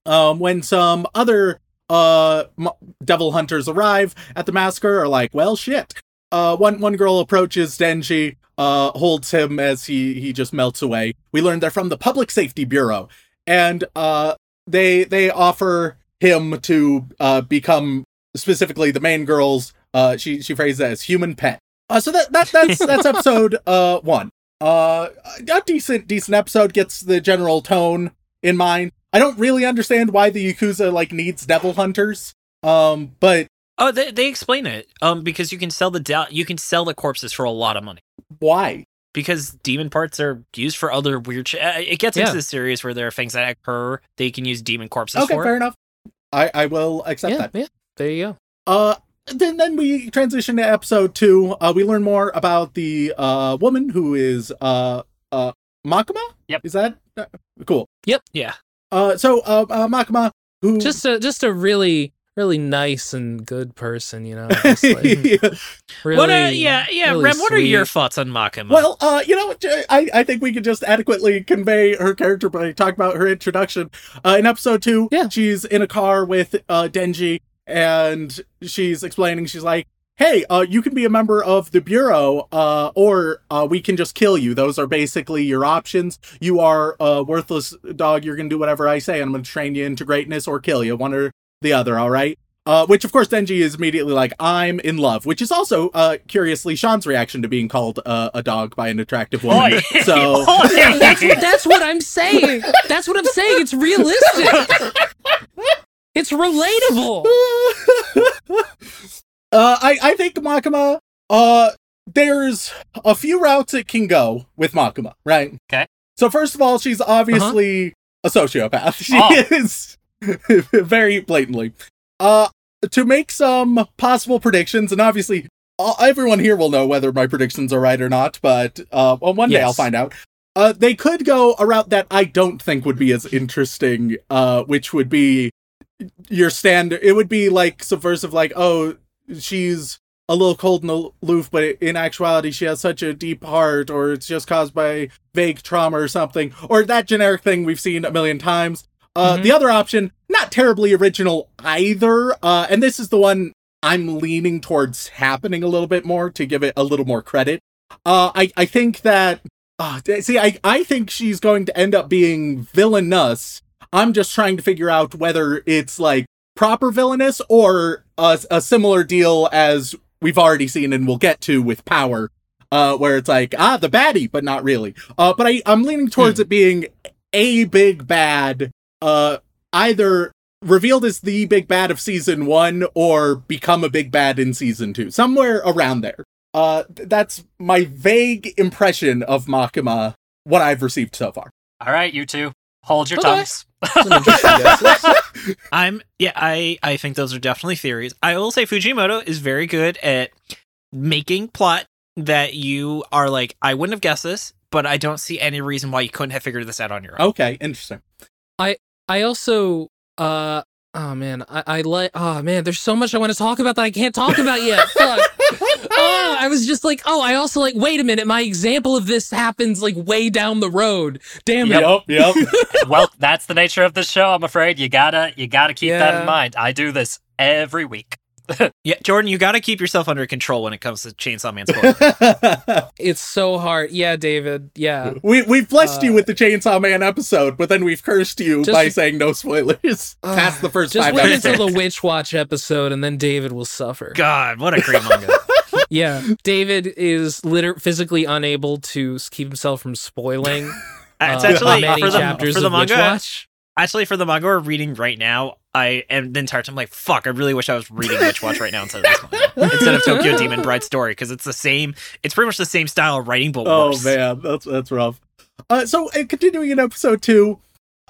Um, when some other uh m- devil hunters arrive at the massacre, are like, well, shit. Uh, one one girl approaches Denji, uh, holds him as he he just melts away. We learn they're from the Public Safety Bureau, and uh, they they offer him to uh become specifically the main girl's uh she she phrased it as human pet. Uh, so that that that's that's (laughs) episode uh one. Uh, a decent decent episode gets the general tone in mind. I don't really understand why the Yakuza like needs devil hunters. Um, but Oh, they, they explain it. Um, because you can sell the you can sell the corpses for a lot of money. why? Because demon parts are used for other weird shit. Uh, It gets into the series where there are things that occur that you can use demon corpses Okay, for. fair enough. I I will accept yeah, that. yeah. There you go. Uh, then then we transition to episode two. Uh, we learn more about the uh woman who is uh uh Makima. Yep. Is that uh, cool? Yeah. Uh, so uh, uh Makima who Just a just a really really nice and good person, you know. Just (laughs) like, really, what? Yeah, yeah. really Rem, what are your thoughts on Makima? Well, uh, you know, j- I, I think we could just adequately convey her character by talking about her introduction. Uh, in episode two, Yeah. she's in a car with uh, Denji, and she's explaining, she's like, hey, uh, you can be a member of the Bureau, uh, or uh, we can just kill you. Those are basically your options. You are a worthless dog. You're going to do whatever I say, and I'm going to train you into greatness or kill you, one or the other, all right? Uh, which of course Denji is immediately like, I'm in love, which is also, uh, curiously Shaun's reaction to being called uh, a dog by an attractive woman. Oi. (laughs) so, (laughs) that's what that's what I'm saying. That's what I'm saying. It's realistic. (laughs) It's relatable. uh, I, I think Makima, uh, there's a few routes it can go with Makima, right? Okay. So first of all, she's obviously a sociopath. She Oh. is (laughs) very blatantly. Uh, to make some possible predictions, and obviously uh, everyone here will know whether my predictions are right or not, but uh, well, one day Yes. I'll find out. Uh, they could go a route that I don't think would be as interesting, uh, which would be your standard. It would be like subversive, like, oh, she's a little cold and aloof, but in actuality, she has such a deep heart, or it's just caused by vague trauma or something, or that generic thing we've seen a million times. Uh, Mhm. The other option, not terribly original either, uh, and this is the one I'm leaning towards happening a little bit more to give it a little more credit. Uh, I I think that uh, see, I I think she's going to end up being villainous. I'm just trying to figure out whether it's like proper villainous or a, a similar deal as we've already seen and we'll get to with Power, uh, where it's like ah the baddie, but not really. Uh, but I I'm leaning towards it being a big bad, uh, either revealed as the big bad of season one or become a big bad in season two, somewhere around there. Uh, th- that's my vague impression of Makima, what I've received so far. All right, you two, hold your Okay. tongues. Some interesting (laughs) guesses. I'm yeah, I I think those are definitely theories. I will say Fujimoto is very good at making plot that you are like, I wouldn't have guessed this, but I don't see any reason why you couldn't have figured this out on your own. Okay, interesting. I also uh oh man, I, I like oh man, there's so much I want to talk about that I can't talk about yet. (laughs) Fuck. oh, I was just like, oh, I also like, wait a minute, my example of this happens like way down the road. Damn it. Yep, yep. (laughs) well, that's the nature of the show. I'm afraid you gotta you gotta keep that in mind. I do this every week. (laughs) Yeah, Jordan, you got to keep yourself under control when it comes to Chainsaw Man spoilers. (laughs) It's so hard. Yeah, David. Yeah. we we've blessed you Uh, with the Chainsaw Man episode, but then we've cursed you Just- by saying no spoilers (sighs) past the first Just five wait episodes. until the Witch Watch episode, and then David will suffer. God, what a great manga. (laughs) Yeah, David is liter- physically unable to keep himself from spoiling It's uh, actually many for the chapters for the of Witch manga. Watch. Actually, for the manga we're reading right now, I am the entire time like, fuck. I really wish I was reading Witch Watch right now instead of this manga. instead of Tokyo (laughs) Demon Bride story because it's the same. It's pretty much the same style of writing, but Oh worse. man, that's that's rough. Uh, so uh, continuing in episode two,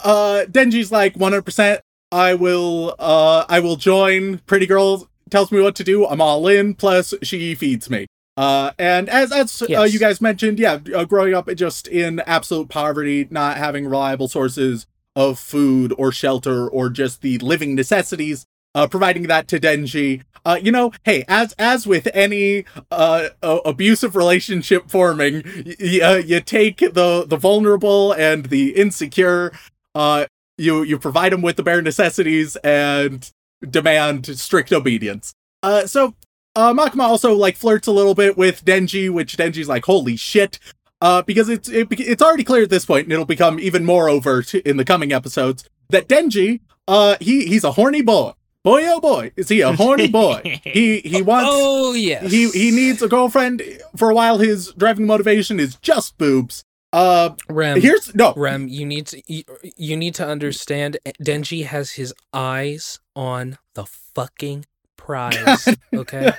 uh, Denji's like 100%. I will, uh, I will join. Pretty girl tells me what to do. I'm all in. Plus, she feeds me. Uh, and as as uh, you guys mentioned, yeah, uh, growing up just in absolute poverty, not having reliable sources of food or shelter or just the living necessities uh, providing that to Denji. Uh, you know, hey, as as with any uh, uh abusive relationship forming, y- y- you take the the vulnerable and the insecure. Uh, you you provide them with the bare necessities and demand strict obedience. Uh, so uh, Makima also like flirts a little bit with Denji, which Denji's like, holy shit. Uh, because it's it, it's already clear at this point, and it'll become even more overt in the coming episodes that Denji, uh, he he's a horny boy. Boy, oh boy, is he a horny (laughs) boy? he he wants. Oh yes. He he needs a girlfriend. For a while, his driving motivation is just boobs. Uh, Rem. here's no. Rem, you need to you, you need to understand. Denji has his eyes on the fucking prize. (laughs) Okay,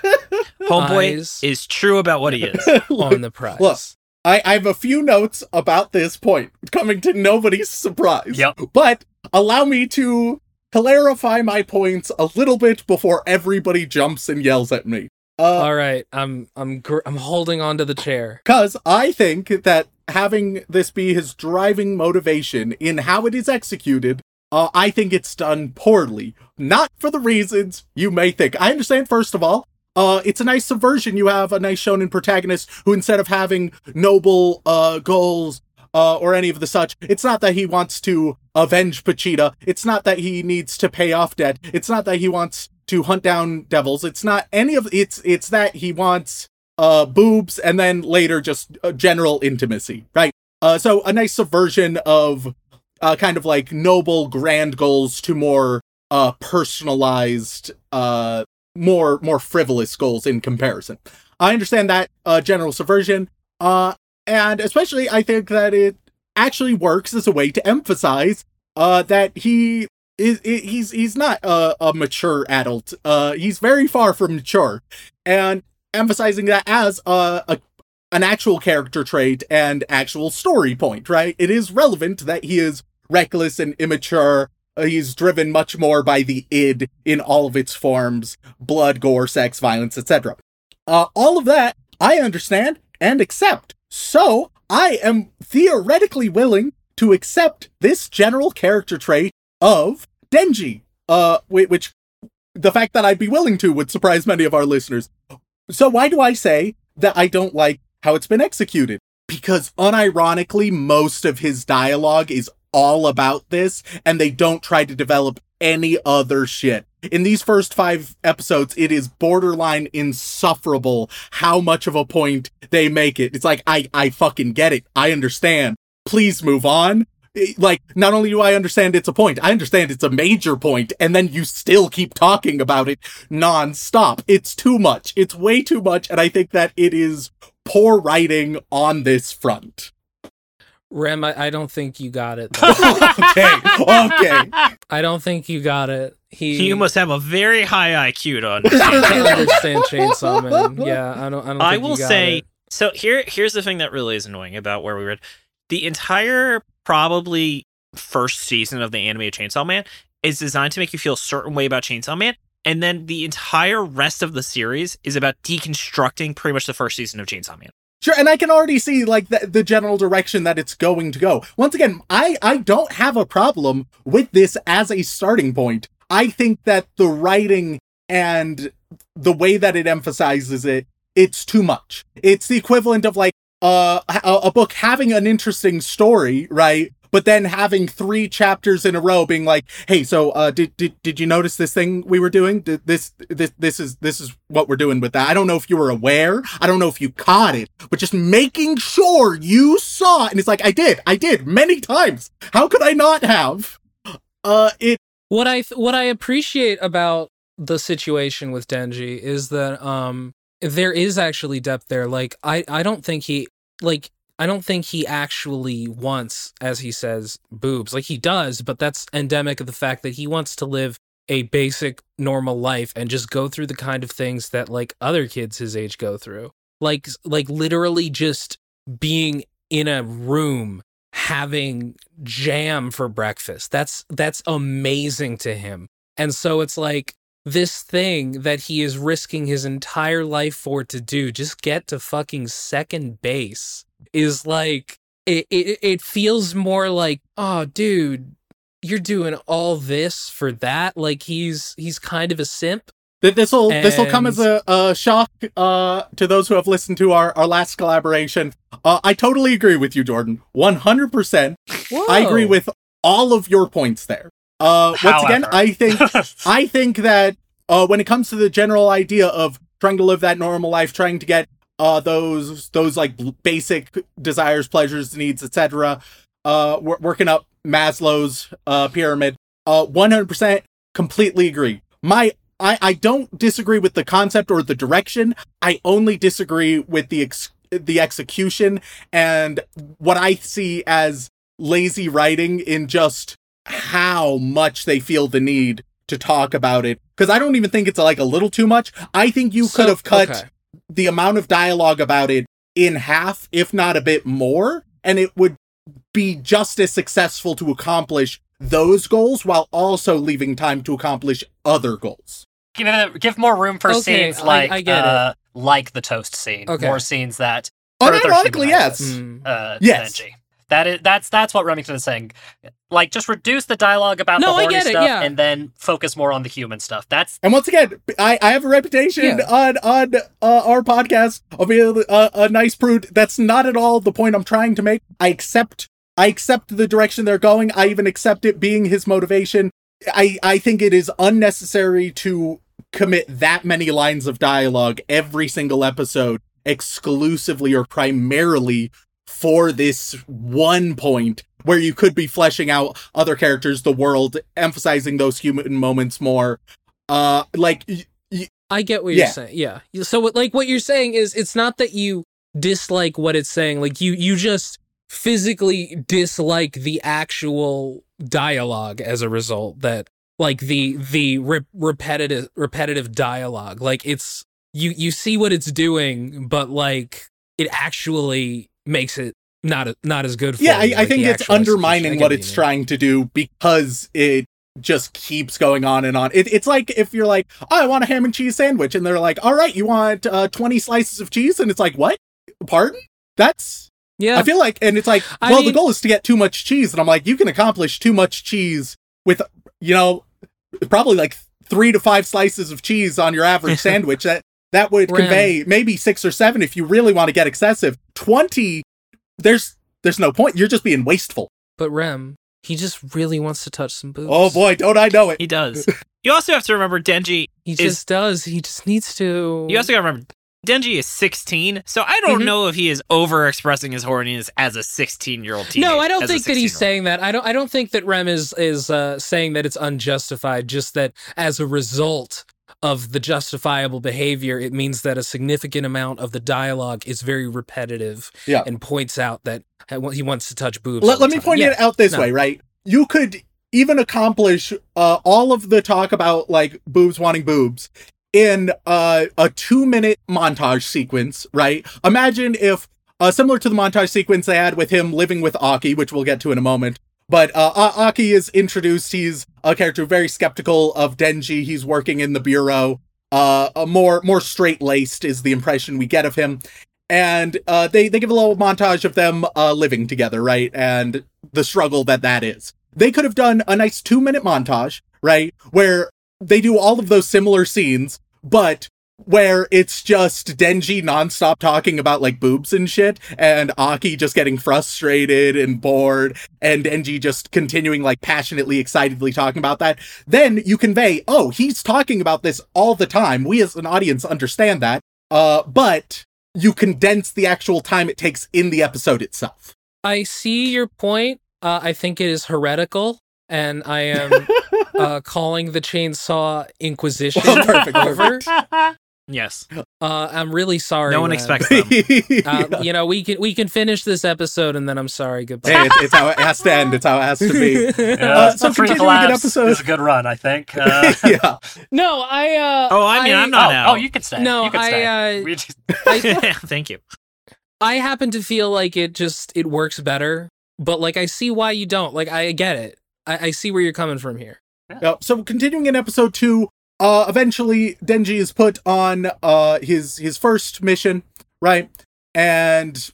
Homeboy Eyes. is true about what he is. (laughs) on the prize. Look. I, I have a few notes about this point, coming to nobody's surprise. Yep. But allow me to clarify my points a little bit before everybody jumps and yells at me. Uh, All right, I'm I'm gr- I'm holding on to the chair. Because I think that having this be his driving motivation in how it is executed, uh, I think it's done poorly. Not for the reasons you may think. I understand, first of all, uh, it's a nice subversion. You have a nice shonen protagonist who, instead of having noble uh, goals uh, or any of the such, it's not that he wants to avenge Pochita. It's not that he needs to pay off debt. It's not that he wants to hunt down devils. It's not any of it's it's that he wants uh boobs and then later just uh, general intimacy, right? Uh so a nice subversion of uh kind of like noble grand goals to more uh personalized uh more more frivolous goals in comparison. I understand that uh general subversion uh and especially I think that it actually works as a way to emphasize uh that he is he's he's not a, a mature adult. Uh he's very far from mature and emphasizing that as a, a an actual character trait and actual story point, right? It is relevant that he is reckless and immature. Uh, he's driven much more by the id in all of its forms blood, gore, sex, violence, etc. Uh, all of that I understand and accept. So I am theoretically willing to accept this general character trait of Denji, uh, which the fact that I'd be willing to would surprise many of our listeners. So why do I say that I don't like how it's been executed? Because unironically, most of his dialogue is all about this, and they don't try to develop any other shit. In these first five episodes, it is borderline insufferable how much of a point they make it. It's like, I, I fucking get it. I understand. Please move on. Like, not only do I understand it's a point, I understand it's a major point, and then you still keep talking about it non-stop. It's too much. It's way too much, and I think that it is poor writing on this front. Rem, I, I don't think you got it. (laughs) Okay, okay. I don't think you got it. He You must have a very high IQ to doesn't understand. understand Chainsaw Man. Yeah, I don't. I don't. I think you will got say it. so. Here, here's the thing that really is annoying about where we read the entire probably first season of the animated Chainsaw Man is designed to make you feel a certain way about Chainsaw Man, and then the entire rest of the series is about deconstructing pretty much the first season of Chainsaw Man. Sure, and I can already see like the, the general direction that it's going to go. Once again, I I don't have a problem with this as a starting point. I think that the writing and the way that it emphasizes it, it's too much. It's the equivalent of like uh, a, a book having an interesting story, right? But then having three chapters in a row being like, "Hey, so uh, did did did you notice this thing we were doing? Did this this this is this is what we're doing with that. I don't know if you were aware. I don't know if you caught it, but just making sure you saw it." And it's like, "I did, I did many times. How could I not have?" Uh, it what I th- what I appreciate about the situation with Denji is that um there is actually depth there. Like I I don't think he like I don't think he actually wants, as he says, boobs. Like he does, but that's endemic of the fact that he wants to live a basic normal life and just go through the kind of things that like other kids his age go through. Like like literally just being in a room having jam for breakfast. That's that's amazing to him. And so it's like this thing that he is risking his entire life for to do, just get to fucking second base, is like it, it, it feels more like, oh, dude, you're doing all this for that. Like he's he's kind of a simp. Th- This will this will come as a, a shock uh, to those who have listened to our, our last collaboration. Uh, I totally agree with you, Jordan. One hundred percent. I agree with all of your points there. Uh, once again, I think (laughs) I think that uh, when it comes to the general idea of trying to live that normal life, trying to get uh, those those like basic desires, pleasures, needs, etc., uh, w- working up Maslow's uh, pyramid, uh, one hundred percent, completely agree. My I, I don't disagree with the concept or the direction. I only disagree with the ex- the execution and what I see as lazy writing in just how much they feel the need to talk about it. Because I don't even think it's like a little too much. I think you So- could have cut okay. The amount of dialogue about it in half, if not a bit more, and it would be just as successful to accomplish those goals while also leaving time to accomplish other goals. give it, give more room for Okay, scenes I- like I get it. uh, like the toast scene. Okay. More scenes that further Unironically, yes. Mm. uh, Yes. Denji. That is that's that's what Remington is saying. Like just reduce the dialogue about No, the I horny get it, stuff yeah. and then focus more on the human stuff. That's And once again, I, I have a reputation Yeah. on on uh, our podcast of being a, a nice prude. That's not at all the point I'm trying to make. I accept I accept the direction they're going. I even accept it being his motivation. I I think it is unnecessary to commit that many lines of dialogue every single episode exclusively or primarily for this one point where you could be fleshing out other characters, the world, emphasizing those human moments more. Uh, like y- y- I get what Yeah. you're saying. Yeah. So what- like what you're saying is it's not that you dislike what it's saying. Like you you just physically dislike the actual dialogue as a result that like the the re- repetitive repetitive dialogue. Like it's you you see what it's doing but like it actually makes it not a, not as good for yeah, I, I like think it's actual execution. I undermining what it's trying to do because it just keeps going on and on. It, it's like if you're like, oh, I want a ham and cheese sandwich, and they're like, all right, you want uh, 20 slices of cheese, and it's like, what? Pardon? That's Yeah. I feel like, and it's like, I well, the goal is to get too much cheese, and I'm like, you can accomplish too much cheese with, you know, probably like three to five slices of cheese on your average (laughs) sandwich. That that would Rem. convey maybe six or seven if you really want to get excessive. Twenty, there's there's no point. You're just being wasteful. but Rem, he just really wants to touch some boobs. Oh boy, don't I know it? He does. (laughs) you also have to remember Denji. He is- just does. He just needs to. You also got to remember Denji is 16, so I don't Mhm. know if he is overexpressing his horniness as a 16 year old teenager. no, I don't think that he's saying that. I don't. I don't think that Rem is is uh, saying that it's unjustified. Just that as a result of the justifiable behavior, it means that a significant amount of the dialogue is very repetitive. Yeah. and points out that he wants to touch boobs. Let, let me point Yeah. it out this No. way, right? You could even accomplish uh, all of the talk about like boobs wanting boobs in uh, a two minute montage sequence, right? Imagine if uh, similar to the montage sequence they had with him living with Aki, which we'll get to in a moment. But uh, Aki is introduced. He's a character very skeptical of Denji. He's working in the bureau. Uh, more more straight laced is the impression we get of him and uh, they they give a little montage of them uh, living together, right, and the struggle that that is. They could have done a nice two minute montage, right, where they do all of those similar scenes, but where it's just Denji nonstop talking about like boobs and shit, and Aki just getting frustrated and bored, and Denji just continuing like passionately, excitedly talking about that. Then you convey, oh, he's talking about this all the time. We as an audience understand that. Uh, but you condense the actual time it takes in the episode itself. I see your point. Uh, I think it is heretical, and I am (laughs) uh, calling the chainsaw Inquisition Oh, perfect, over. (laughs) Yes. Uh, I'm really sorry. No one Rem. expects (laughs) them. Uh, (laughs) Yeah. You know, we can we can finish this episode, and then I'm sorry. Goodbye. Hey, it's, it's how it has to end. It's how it has to be. (laughs) Yeah, Uh, so free continuing an episode- is a good run, I think. Uh, yeah. no, I. Uh, Oh, I mean, I'm oh, not out. oh, you can stay. No, you can stay. I, uh, just- I, Thank you. I happen to feel like it just it works better, but like I see why you don't. Like I get it. I, I see where you're coming from here. Yep. So continuing in episode two, uh, eventually Denji is put on uh his his first mission, right? And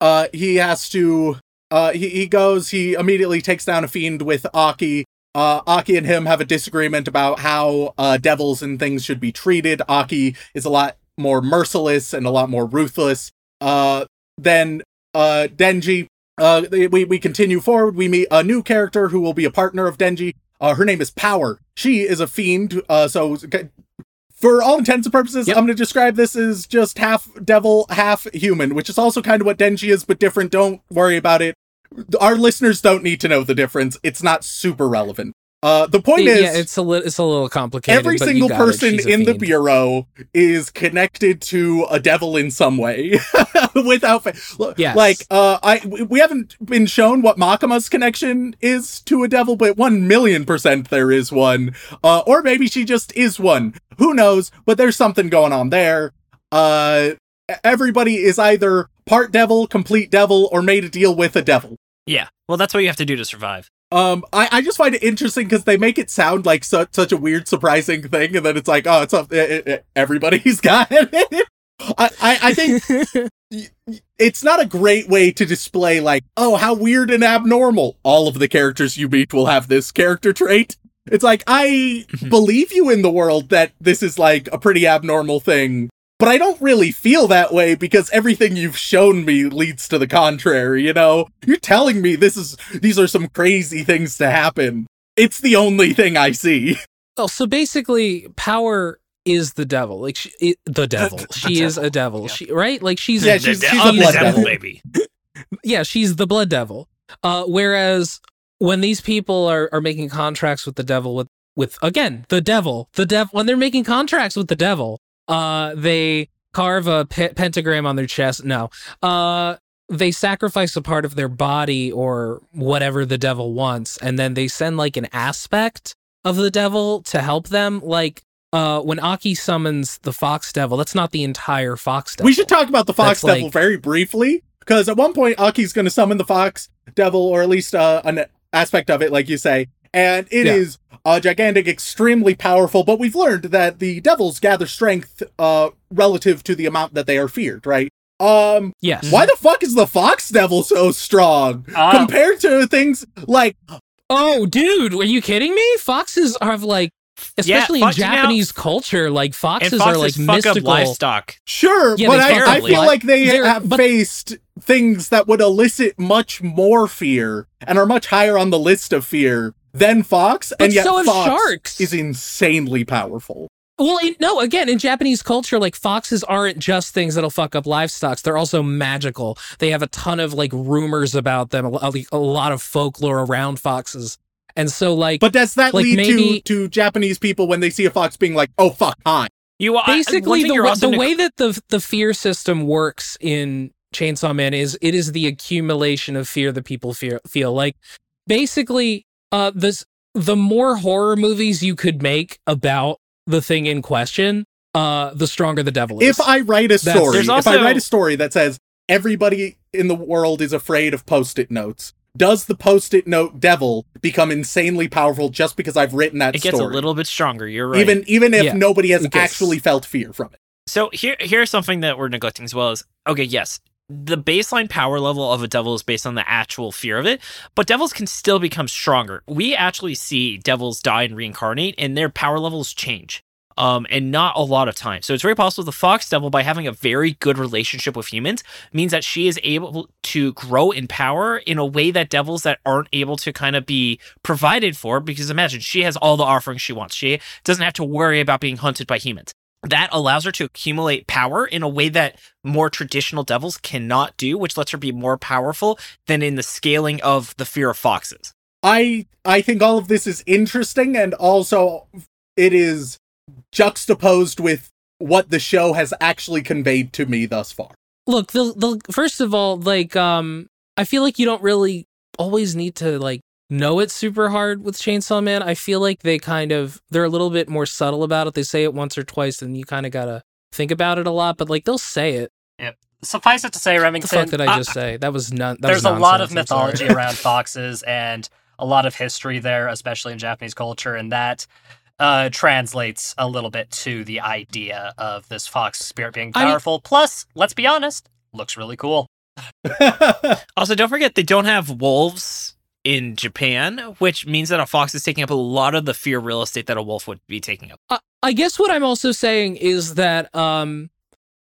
uh he has to uh, he, he goes, he immediately takes down a fiend with Aki. Uh, Aki and him have a disagreement about how uh, devils and things should be treated. Aki is a lot more merciless and a lot more ruthless. Uh, then uh, Denji, uh, we, we continue forward. We meet a new character who will be a partner of Denji. Uh, her name is Power. She is a fiend. Uh, so for all intents and purposes, Yep. I'm going to describe this as just half devil, half human, which is also kind of what Denji is, but different. Don't worry about it. Our listeners don't need to know the difference. It's not super relevant. Uh, the point is, yeah, it's a little it's a little complicated. every but you single got person She's a in the bureau is connected to a devil in some way (laughs) without fa- Look, Yes. like uh i we we haven't been shown what Makima's connection is to a devil but 1 million percent there is one uh or maybe she just is one who knows but there's something going on there uh everybody is either part devil complete devil or made a deal with a devil Yeah. Well, that's what you have to do to survive. Um, I, I just find it interesting because they make it sound like such such a weird, surprising thing, and then it's like, oh, it's a, eh, eh, everybody's (laughs) got it. I, I, I think (laughs) it's not a great way to display like, oh, how weird and abnormal. All of the characters you meet will have this character trait. It's like I believe you in the world that this is like a pretty abnormal thing, but I don't really feel that way because everything you've shown me leads to the contrary, you know? You're telling me this is these are some crazy things to happen. It's the only thing I see. (laughs) Oh, so basically, power is the devil. Like she, it, the devil. the she is a devil. Yeah. She right? Like she's Yeah, she's- The- she's I'm a the blood devil, devil. baby. (laughs) yeah, she's the blood devil. Uh, whereas when these people are, are making contracts with the devil with with again the devil, the devil when they're making contracts with the devil, uh, they carve a pe- pentagram on their chest. No, uh, they sacrifice a part of their body or whatever the devil wants, and then they send like an aspect of the devil to help them. Like uh, when Aki summons the fox devil, that's not the entire fox devil. We should talk about the Fox That's Devil like- very briefly because at one point Aki's going to summon the Fox Devil, or at least uh, an aspect of it, like you say, and it Yeah. is uh, gigantic, extremely powerful. But we've learned that the devils gather strength uh, relative to the amount that they are feared, right? Um, Yes. why the fuck is the Fox Devil so strong Ah. compared to things like Oh, dude, are you kidding me? Foxes have like, especially fox- in you know- Japanese culture, like And foxes are like foxes fuck up mystical. livestock. Sure, Yeah, but I, I feel like they They're- have but- faced things that would elicit much more fear and are much higher on the list of fear than Fox, But and yet so Fox sharks. is insanely powerful. Well, in, no, again, in Japanese culture, like foxes aren't just things that'll fuck up livestock. They're also magical. They have a ton of like rumors about them, a, a lot of folklore around foxes. And so, like, But does that Like, lead maybe- to to Japanese people when they see a fox being like, "Oh fuck, hi"? You I- one basically thing the, you're wa- also the neg- way that the the fear system works in Chainsaw Man is it is the accumulation of fear that people fear, feel like basically uh this the more horror movies you could make about the thing in question uh the stronger the devil is If I write a That's- story, There's if I write a story that says everybody in the world is afraid of post-it notes, does the post-it note devil become insanely powerful just because I've written that it gets story? a little bit stronger. You're right. even even if Yeah. nobody has actually felt fear from it. So here, here's something that we're neglecting as well as okay, yes, the baseline power level of a devil is based on the actual fear of it, but devils can still become stronger. We actually see devils die and reincarnate, and their power levels change. Um, and not a lot of time. So it's very possible the fox devil, by having a very good relationship with humans, means that she is able to grow in power in a way that devils that aren't able to kind of be provided for. Because imagine she has all the offerings she wants. She doesn't have to worry about being hunted by humans that allows her to accumulate power in a way that more traditional devils cannot do, which lets her be more powerful than in the scaling of the fear of foxes. I I think all of this is interesting and also it is juxtaposed with what the show has actually conveyed to me thus far. look the the first of all like um i feel like you don't really always need to like know it's super hard with chainsaw man. I feel like they kind of they're a little bit more subtle about it. They say it once or twice and you kind of gotta think about it a lot but like they'll say it. Suffice it to say, Remington. what the fuck did i uh, just say? That was none that there's was a lot of I'm mythology (laughs) around foxes and a lot of history there, especially in Japanese culture, and that uh, translates a little bit to the idea of this fox spirit being I mean- powerful. Plus, let's be honest, looks really cool. (laughs) Also, don't forget they don't have wolves in Japan, which means that a fox is taking up a lot of the fear real estate that a wolf would be taking up. I, guess what I'm also saying is that um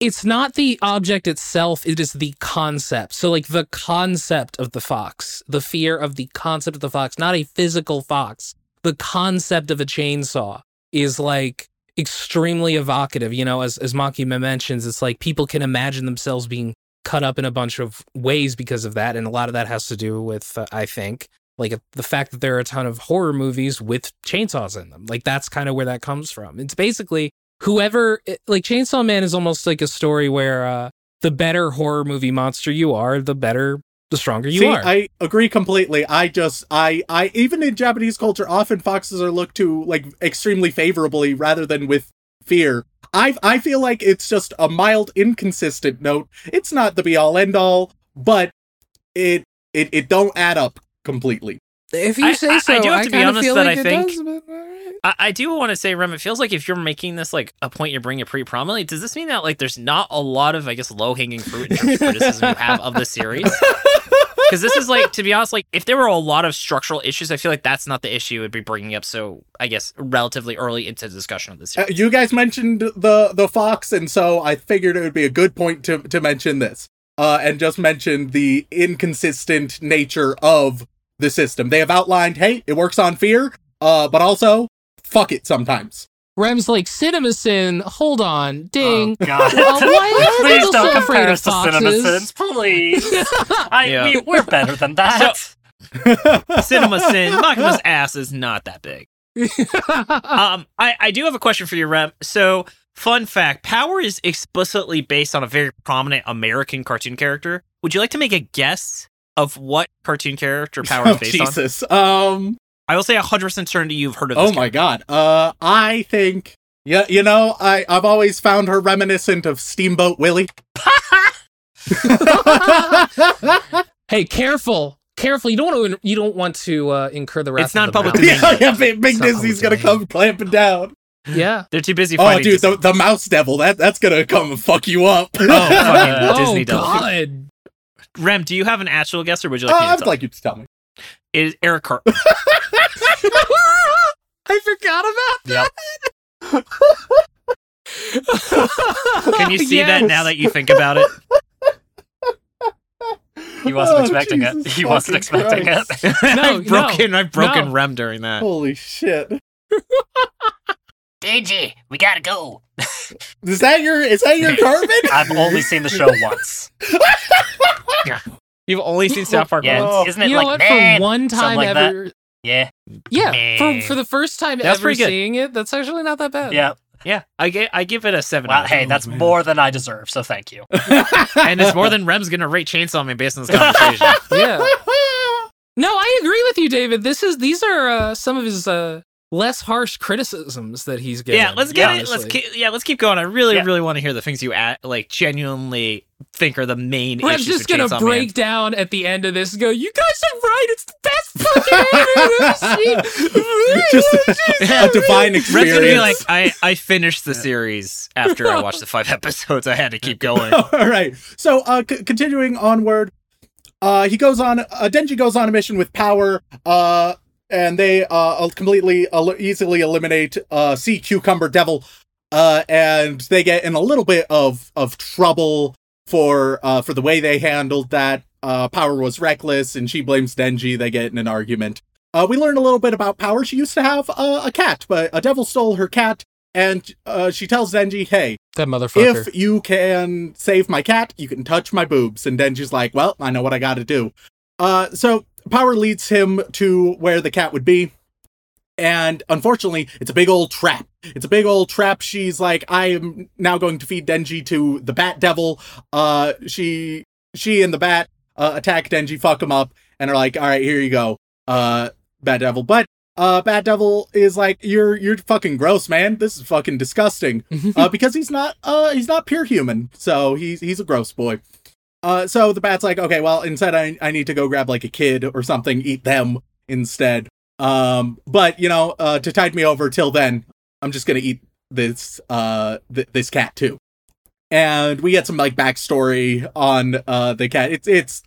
it's not the object itself, it is the concept. So like the concept of the fox, the fear of the concept of the fox, not a physical fox. The concept of a chainsaw is like extremely evocative, you know, as as Makima mentions, it's like people can imagine themselves being cut up in a bunch of ways because of that and a lot of that has to do with uh, I think like the fact that there are a ton of horror movies with chainsaws in them. Like that's kind of where that comes from. It's basically whoever like Chainsaw Man is almost like a story where uh the better horror movie monster you are, the better the stronger you See, are. I agree completely. I just, I, I, even in Japanese culture, often foxes are looked to like extremely favorably rather than with fear. I, I feel like it's just a mild, inconsistent note. It's not the be all end all, but it, it, it don't add up completely. if you I- say I- I so, do have to be honest that like I think- does, but, alright. I, I do want to say, Rem, it feels like if you're making this like a point you're bringing it pretty prominently, does this mean that like there's not a lot of, I guess, low hanging fruit in terms (laughs) of criticism you have of the series? (laughs) Because this is like, to be honest, like if there were a lot of structural issues, I feel like that's not the issue would be bringing up. So I guess relatively early into the discussion of this Uh, you guys mentioned the the fox, and so I figured it would be a good point to to mention this, uh, and just mention the inconsistent nature of the system. They have outlined, hey, it works on fear, uh, but also fuck it sometimes. Rem's like CinemaSin, hold on, ding. Oh, God. Well, why (laughs) are Please people don't so afraid compare of us to CinemaSins, foxes? (laughs) please. I Yeah. mean, we're better than that. Cinema Sin, Makima's ass is not that big. (laughs) Um, I, I do have a question for you, Rem. So, fun fact Power is explicitly based on a very prominent American cartoon character. Would you like to make a guess of what cartoon character Power is Oh, based on? Jesus. Um. I will say 100% certainty you've heard of this. Oh my God. Uh, I think. Yeah, you know, I I've always found her reminiscent of Steamboat Willie. (laughs) hey, careful, careful. You don't want to. You don't want to uh, incur the wrath. It's not of public domain. yeah, yeah, Big, Big Disney's gonna come clamping down. Yeah. They're too busy Oh, dude, the, the mouse devil. That that's gonna come and fuck you up. Oh, fucking oh (laughs) Disney devil. God. Rem, do you have an actual guess or would you Uh, like me to I'd tell? like you to tell me. It is Eric Cartman. (laughs) I forgot about Yep. (laughs) Can you see that now that you think about it? He wasn't Oh, expecting it. He wasn't expecting Christ. it. (laughs) No, I've broken, I've broken no. Rem during that. Holy shit! Deji, we gotta go. Is that your is that your Cartman? I've only seen the show once. You've only seen South Park Yeah, once. isn't it You know like what? man? For one time like that. ever. Yeah, Yeah. Meh. For for the first time That's ever seeing it, that's actually not that bad. yeah. Yeah, I give, I give it a 7 Well, hey, 10. that's more than I deserve. So thank you. (laughs) (laughs) and it's more than Rem's gonna rate Chainsaw Man based on this conversation. (laughs) Yeah. No, I agree with you, David. This is these are uh, some of his uh, less harsh criticisms that he's getting. yeah, let's get it. Let's keep, yeah, let's keep going. I really, Yeah. really want to hear the things you at, like genuinely think are the main Rem's issues just gonna Chainsaw break Man. down at the end of this and go, "You guys are right. It's the best fucking anime I've Just seen." (laughs) (laughs) a divine experience. gonna be like, I, I finished the series after I (laughs) watched the five episodes. I had to keep going. All right. So, uh, c- continuing onward, uh, he goes on. Uh, Denji goes on a mission with Power. Uh, and they uh completely el- easily eliminate uh Sea Cucumber Devil. Uh, and they get in a little bit of of trouble for uh for the way they handled that. Uh, Power was reckless, and she blames Denji. They get in an argument. Uh, we learn a little bit about Power. She used to have uh, a cat, but a devil stole her cat, and uh, she tells Denji, "Hey, That motherfucker. if you can save my cat, you can touch my boobs. And Denji's like, well, I know what I gotta do. Uh, so Power leads him to where the cat would be. And unfortunately, it's a big old trap. It's a big old trap. She's like, I am now going to feed Denji to the Bat Devil. Uh, she, she and the Bat, uh, attack Denji, fuck him up, and are like, all right, here you go, uh, Bat Devil. But, uh, Bat Devil is like, you're, you're fucking gross, man. This is fucking disgusting (laughs) uh, because he's not uh he's not pure human, so he's he's a gross boy. Uh, so the bat's like, okay, well, instead I I need to go grab like a kid or something, eat them instead. Um, but you know, uh, to tide me over till then, I'm just gonna eat this uh th- this cat too. and we get some like backstory on uh the cat. It's it's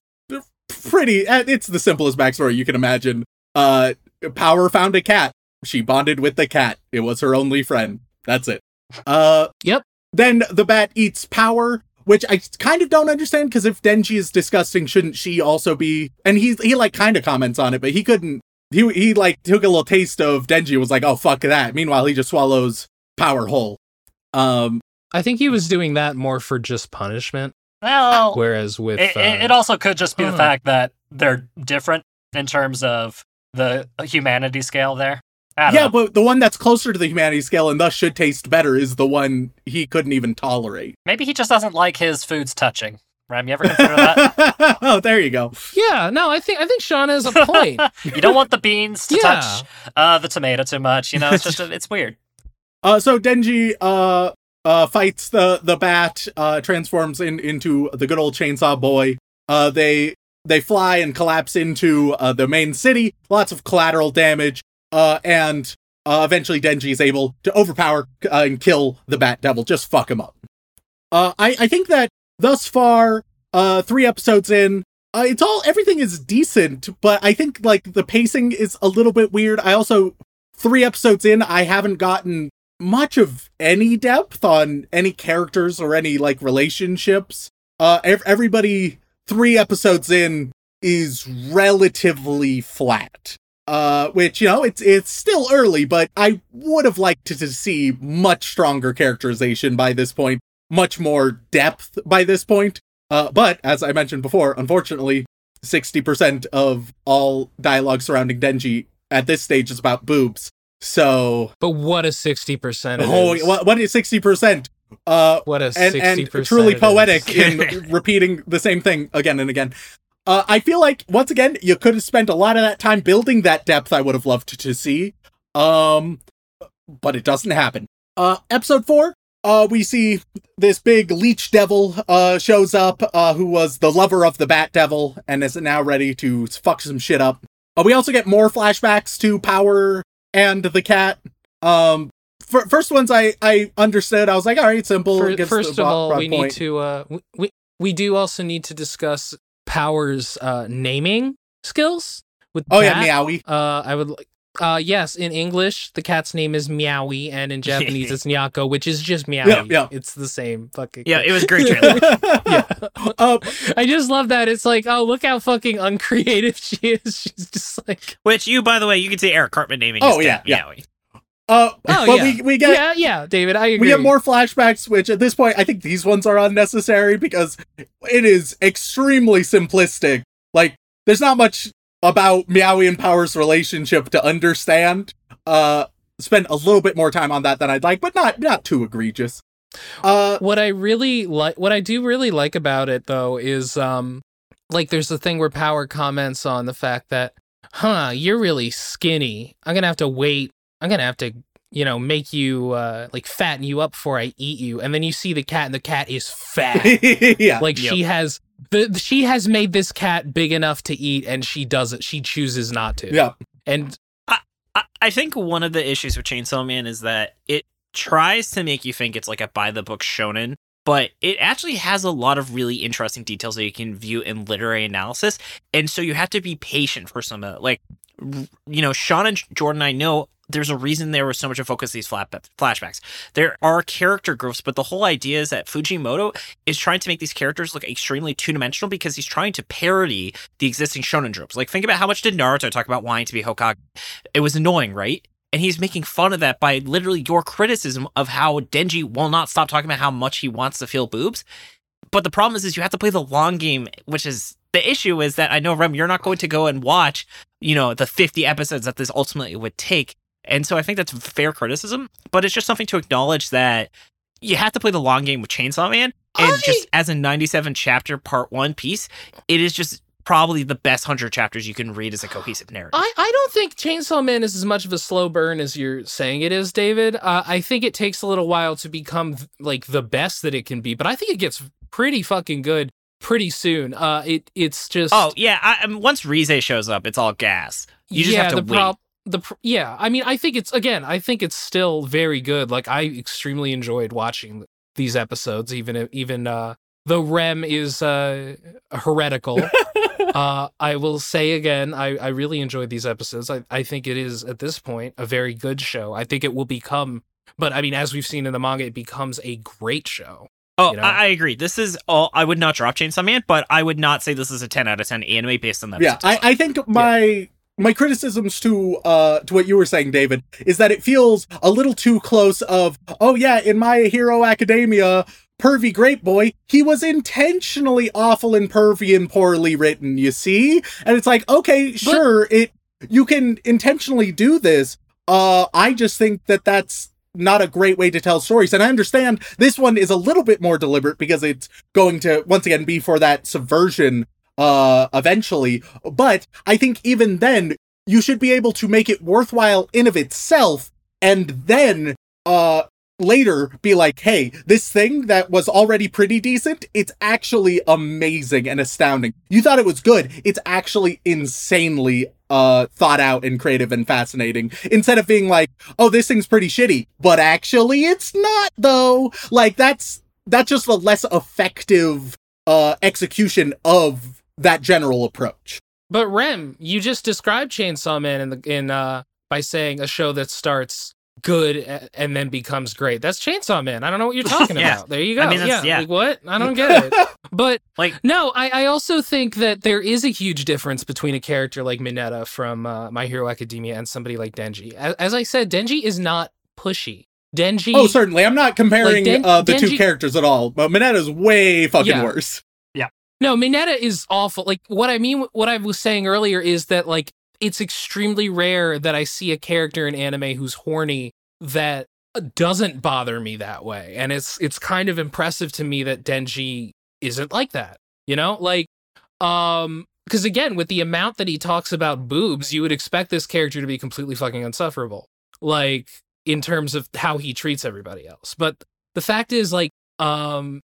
pretty. uh, It's the simplest backstory you can imagine. Uh, Power found a cat. She bonded with the cat. It was her only friend. That's it. Uh, Yep. Then the bat eats Power, which I kind of don't understand because if Denji is disgusting, shouldn't she also be? And he he like kind of comments on it, but he couldn't. He he like took a little taste of Denji was like, oh fuck that. Meanwhile, he just swallows Power whole. Um, I think he was doing that more for just punishment, Well, whereas with it, uh, it, it also could just be the fact that they're different in terms of the humanity scale there. I don't yeah, but the one that's closer to the humanity scale and thus should taste better is the one he couldn't even tolerate. maybe he just doesn't like his foods touching. Rem, you ever consider that? (laughs) oh, there you go. yeah, no, I think I think Shaun has a point. (laughs) you don't want the beans to Yeah. touch uh, the tomato too much. You know, it's just it's weird. (laughs) Uh, so Denji uh uh fights the the bat, uh transforms in into the good old chainsaw boy. Uh, they they fly and collapse into uh, the main city. Lots of collateral damage. Uh, and uh, eventually Denji is able to overpower uh, and kill the Bat Devil. Just fuck him up. Uh, I I think that thus far, uh, three episodes in, uh, it's all everything is decent, but I think like the pacing is a little bit weird. I also three episodes in, I haven't gotten much of any depth on any characters or any like relationships. Uh, ev- everybody three episodes in is relatively flat. Uh, which you know it's it's still early, but I would have liked to, to see much stronger characterization by this point, much more depth by this point. Uh, but as I mentioned before, unfortunately, sixty percent of all dialogue surrounding Denji at this stage is about boobs. So, But what a sixty percent! oh, what, what is sixty percent? Uh, What a and, and truly poetic in (laughs) repeating the same thing again and again. Uh, I feel like once again you could have spent a lot of that time building that depth. I would have loved to see, um, but it doesn't happen. Uh, episode four. Uh, we see this big leech devil uh shows up, uh, who was the lover of the bat devil and is now ready to fuck some shit up. Uh, we also get more flashbacks to Power and the cat. Um, fir- first ones I I understood. I was like, all right, simple. Gets first of all, we need to uh, we, we we do also need to discuss Power's uh, naming skills. With Oh yeah, that. meowie. Uh, I would like. Uh, yes, in English, the cat's name is Meowie, and in Japanese, (laughs) it's Nyako, which is just Meowie. Yeah, yeah. It's the same fucking. Yeah, it was great (laughs) trailer. yeah. Uh, (laughs) I just love that. It's like, oh, look how fucking uncreative she is. She's just like, Which you, by the way, you can see Eric Cartman naming. Oh, his yeah, cat yeah. Uh, oh but yeah, we we get yeah, yeah, David, I agree. we get more flashbacks, which at this point I think these ones are unnecessary because it is extremely simplistic. Like, there's not much about Meowie and Power's relationship to understand. Uh, spend a little bit more time on that than I'd like, but not not too egregious. Uh, what I really like, what I do really like about it though, is um, like there's the thing where Power comments on the fact that, huh, you're really skinny. I'm gonna have to wait. I'm gonna have to, you know, make you uh like fatten you up before I eat you. And then you see the cat, and the cat is fat. (laughs) yeah, like Yep. she has the she has made this cat big enough to eat, and she doesn't. She chooses not to. yeah, And I, I think one of the issues with Chainsaw Man is that it tries to make you think it's like a by the book shonen, but it actually has a lot of really interesting details that you can view in literary analysis. And so you have to be patient for some of it. Like, you know, Shaun and Jordan, I know there's a reason there was so much of focus these flashbacks. There are character growths, but the whole idea is that Fujimoto is trying to make these characters look extremely two dimensional because he's trying to parody the existing shonen tropes. Like, think about how much did Naruto talk about wanting to be Hokage? It was annoying, right? And he's making fun of that by literally your criticism of how Denji will not stop talking about how much he wants to feel boobs. But the problem is, is you have to play the long game, which is the issue is that I know Rem, you're not going to go and watch, you know, the 50 episodes that this ultimately would take. And so I think that's fair criticism, but it's just something to acknowledge that you have to play the long game with Chainsaw Man. And I- just as a 97 chapter part one piece, it is just probably the best 100 chapters you can read as a cohesive narrative. I, I don't think Chainsaw Man is as much of a slow burn as you're saying it is, David. Uh, I think it takes a little while to become like the best that it can be, but I think it gets pretty fucking good pretty soon. Uh, it it's just Oh yeah, I, mean, once Reze shows up, it's all gas. You just yeah, have to the wait. prob- the yeah, I mean, I think it's again, I think it's still very good. Like I extremely enjoyed watching these episodes, even even uh, though Rem is uh, heretical. (laughs) uh, I will say again, I, I really enjoyed these episodes. I, I think it is at this point a very good show. I think it will become, but I mean, as we've seen in the manga, it becomes a great show. Oh, you know? I, I agree. This is all. I would not drop Chainsaw Man, but I would not say this is a ten out of ten anime based on that. yeah I, I think my my criticisms to uh to what you were saying david is that it feels a little too close of oh yeah in my hero academia pervy great boy he was intentionally awful and pervy and poorly written you see? And it's like okay sure it you can intentionally do this. Uh i just think that that's not a great way to tell stories. And i understand this one is a little bit more deliberate because it's going to once again be for that subversion uh eventually. But i think even then you should be able to make it worthwhile in of itself and then uh later be like hey this thing that was already pretty decent it's actually amazing and astounding. You thought it was good. It's actually insanely uh thought out and creative and fascinating. Instead of being like oh this thing's pretty shitty. But actually it's not though. Like that's that's just a less effective uh execution of that general approach. But Rem, you just described Chainsaw Man in the in uh by saying a show that starts good and then becomes great. That's Chainsaw Man. I don't know what you're (laughs) talking Yeah. about. There you go. I mean, yeah. that's- yeah. Like what? I don't get it. (laughs) But Like- no, I, I also think that there is a huge difference between a character like Mineta from uh, My Hero Academia and somebody like Denji. As, as I said, Denji is not pushy. Denji. Oh, certainly. I'm not comparing Den- uh, the two characters at all, but Mineta's way fucking Yeah. worse. No, Mineta is awful. Like what I mean, what I was saying earlier is that like it's extremely rare that I see a character in anime who's horny that doesn't bother me that way, and it's it's kind of impressive to me that Denji isn't like that. You know, like um, because again, with the amount that he talks about boobs, you would expect this character to be completely fucking insufferable, like in terms of how he treats everybody else. But the fact is, like, um,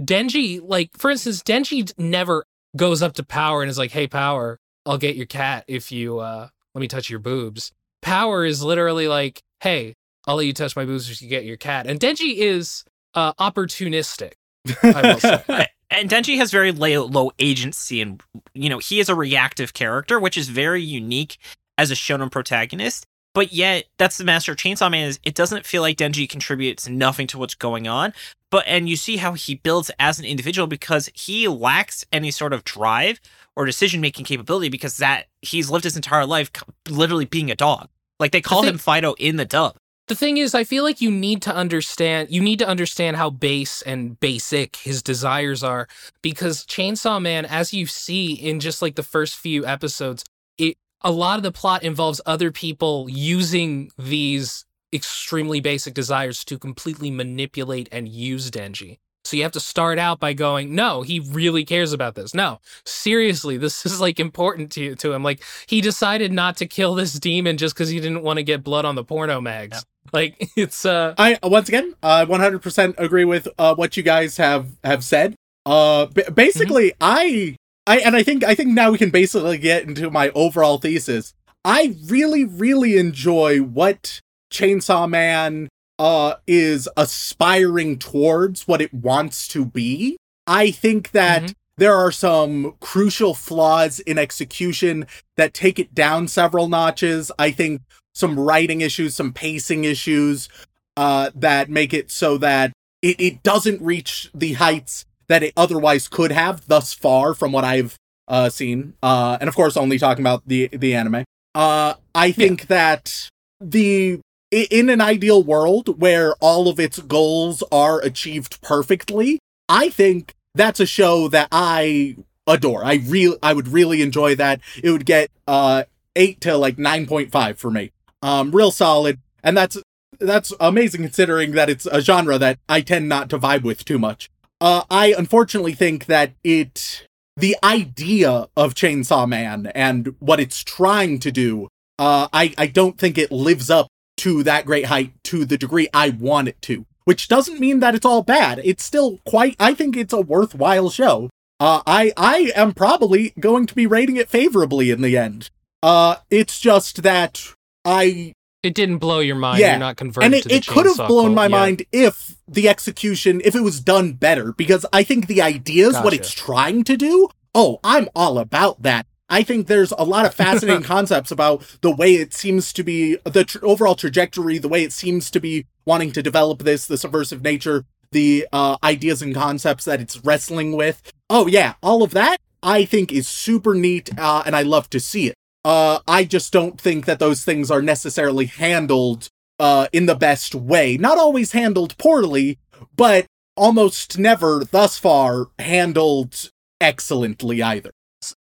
Denji, like for instance, Denji never goes up to Power and is like, "Hey, Power, I'll get your cat if you uh let me touch your boobs." Power is literally like, "Hey, I'll let you touch my boobs if you get your cat." And Denji is uh opportunistic. (laughs) And Denji has very low, low agency, and you know he is a reactive character, which is very unique as a shonen protagonist. But yet, that's the master of Chainsaw Man. Is it doesn't feel like Denji contributes nothing to what's going on. But and you see how he builds as an individual because he lacks any sort of drive or decision making capability because that he's lived his entire life literally being a dog. Like they call thing- him Fido in the dub. the thing is i feel like you need to understand you need to understand how base and basic his desires are because chainsaw man as you see in just like the first few episodes it a lot of the plot involves other people using these extremely basic desires to completely manipulate and use denji. So you have to start out by going no he really cares about this. No seriously this is like important to to him. Like he decided not to kill this demon just because he didn't want to get blood on the porno mags. Like (laughs) it's uh I once again, I 100% agree with uh, what you guys have have said. Uh, b- basically, I I and I think I think now we can basically get into my overall thesis. I really really enjoy what Chainsaw Man uh is aspiring towards what it wants to be. I think that Mhm. there are some crucial flaws in execution that take it down several notches. I think some writing issues, some pacing issues uh, that make it so that it, it doesn't reach the heights that it otherwise could have thus far from what I've uh, seen. Uh, and of course, only talking about the the anime. Uh, I think that the in an ideal world where all of its goals are achieved perfectly, I think that's a show that I adore. I real I would really enjoy that. It would get uh 8 to like 9.5 for me. Um real solid and that's that's amazing considering that it's a genre that I tend not to vibe with too much. Uh I unfortunately think that it the idea of Chainsaw Man and what it's trying to do uh I I don't think it lives up to that great height to the degree I want it to. Which doesn't mean that it's all bad. It's still quite I think it's a worthwhile show. Uh I I am probably going to be rating it favorably in the end. Uh it's just that I It didn't blow your mind. Yeah. You're not converted and to it, it could have blown cult. my Yeah. mind if the execution if it was done better because i think the ideas what Gotcha. it's trying to do oh i'm all about that i think there's a lot of fascinating (laughs) concepts about the way it seems to be the tr- overall trajectory the way it seems to be wanting to develop this the subversive nature the uh, ideas and concepts that it's wrestling with oh yeah all of that i think is super neat uh, and i love to see it uh, i just don't think that those things are necessarily handled uh, in the best way. Not always handled poorly, but almost never thus far handled excellently either.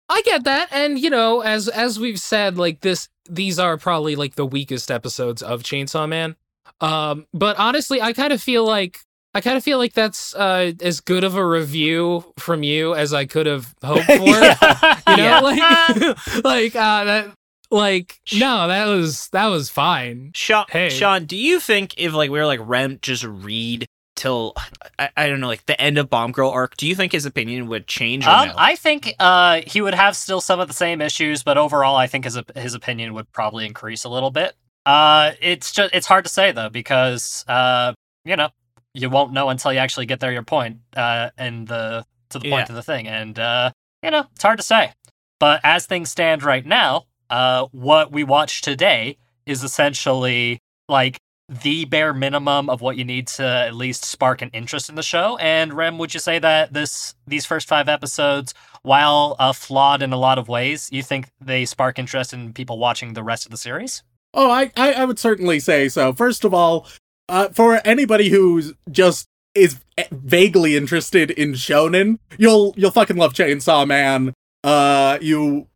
I get that, and you know, as as we've said, like this, these are probably like the weakest episodes of Chainsaw Man. Um, but honestly, I kind of feel like I kind of feel like that's uh, as good of a review from you as I could have hoped (laughs) for. Yeah. You know, Yeah. like (laughs) like uh, that. Like no, that was that was fine. Shaun, Hey. Shaun, do you think if like we were like Rem just read till I, I don't know like the end of Bomb Girl arc, do you think his opinion would change or Um, no? I think uh, he would have still some of the same issues, but overall, I think his his opinion would probably increase a little bit. Uh, it's just it's hard to say though because uh, you know you won't know until you actually get there. Your point uh, and the to the point Yeah. of the thing, and uh, you know it's hard to say. But as things stand right now, uh, what we watch today is essentially like the bare minimum of what you need to at least spark an interest in the show. And Rem, would you say that this these first five episodes, while uh, flawed in a lot of ways, you think they spark interest in people watching the rest of the series? Oh, I, I, I would certainly say so. First of all, uh, for anybody who's just is vaguely interested in shonen, you'll you'll fucking love Chainsaw Man. Uh, you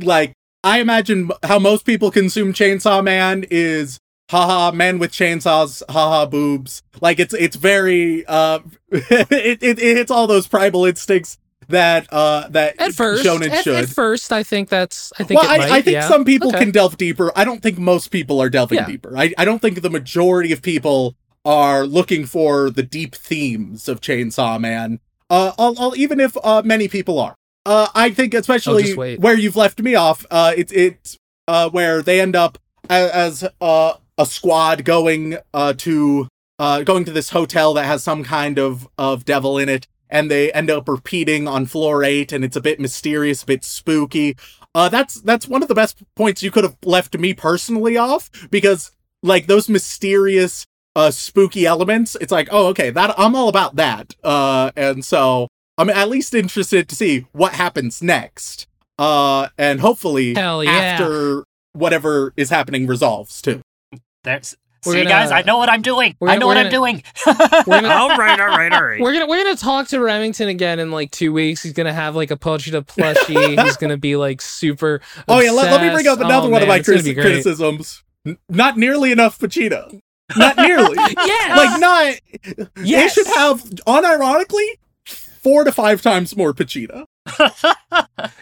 like I imagine how most people consume Chainsaw Man is haha men with chainsaws haha boobs like it's it's very uh (laughs) it, it, it hits all those primal instincts that uh that At first, shonen at, should at first, I think that's. I think well, it I, might, I think yeah. some people Okay. can delve deeper. I don't think most people are delving Yeah. deeper. I, I don't think the majority of people are looking for the deep themes of Chainsaw Man. Uh, I'll, I'll, even if uh, many people are. Uh, I think especially where you've left me off. Uh, it's it's uh where they end up as, as uh a squad going uh to uh going to this hotel that has some kind of of devil in it and they end up repeating on floor 8 and it's a bit mysterious a bit spooky. Uh that's that's one of the best points you could have left me personally off because like those mysterious uh spooky elements it's like oh okay that i'm all about that. Uh and so i'm at least interested to see what happens next. Uh and hopefully yeah. after whatever is happening resolves too. There's, We're see, gonna- guys, I know what I'm doing. we're I know we're what I'm doing. (laughs) We're gonna, all right, all right, all right. We're gonna we're gonna talk to Remington again in like two weeks. He's gonna have like a Pochita plushie. (laughs) He's gonna be like super. oh yeah let, let me bring up oh, another Oh, one of my it's criti- criticisms not nearly enough Pochita not nearly (laughs) Yeah, like not yes. they should have unironically four to five times more Pochita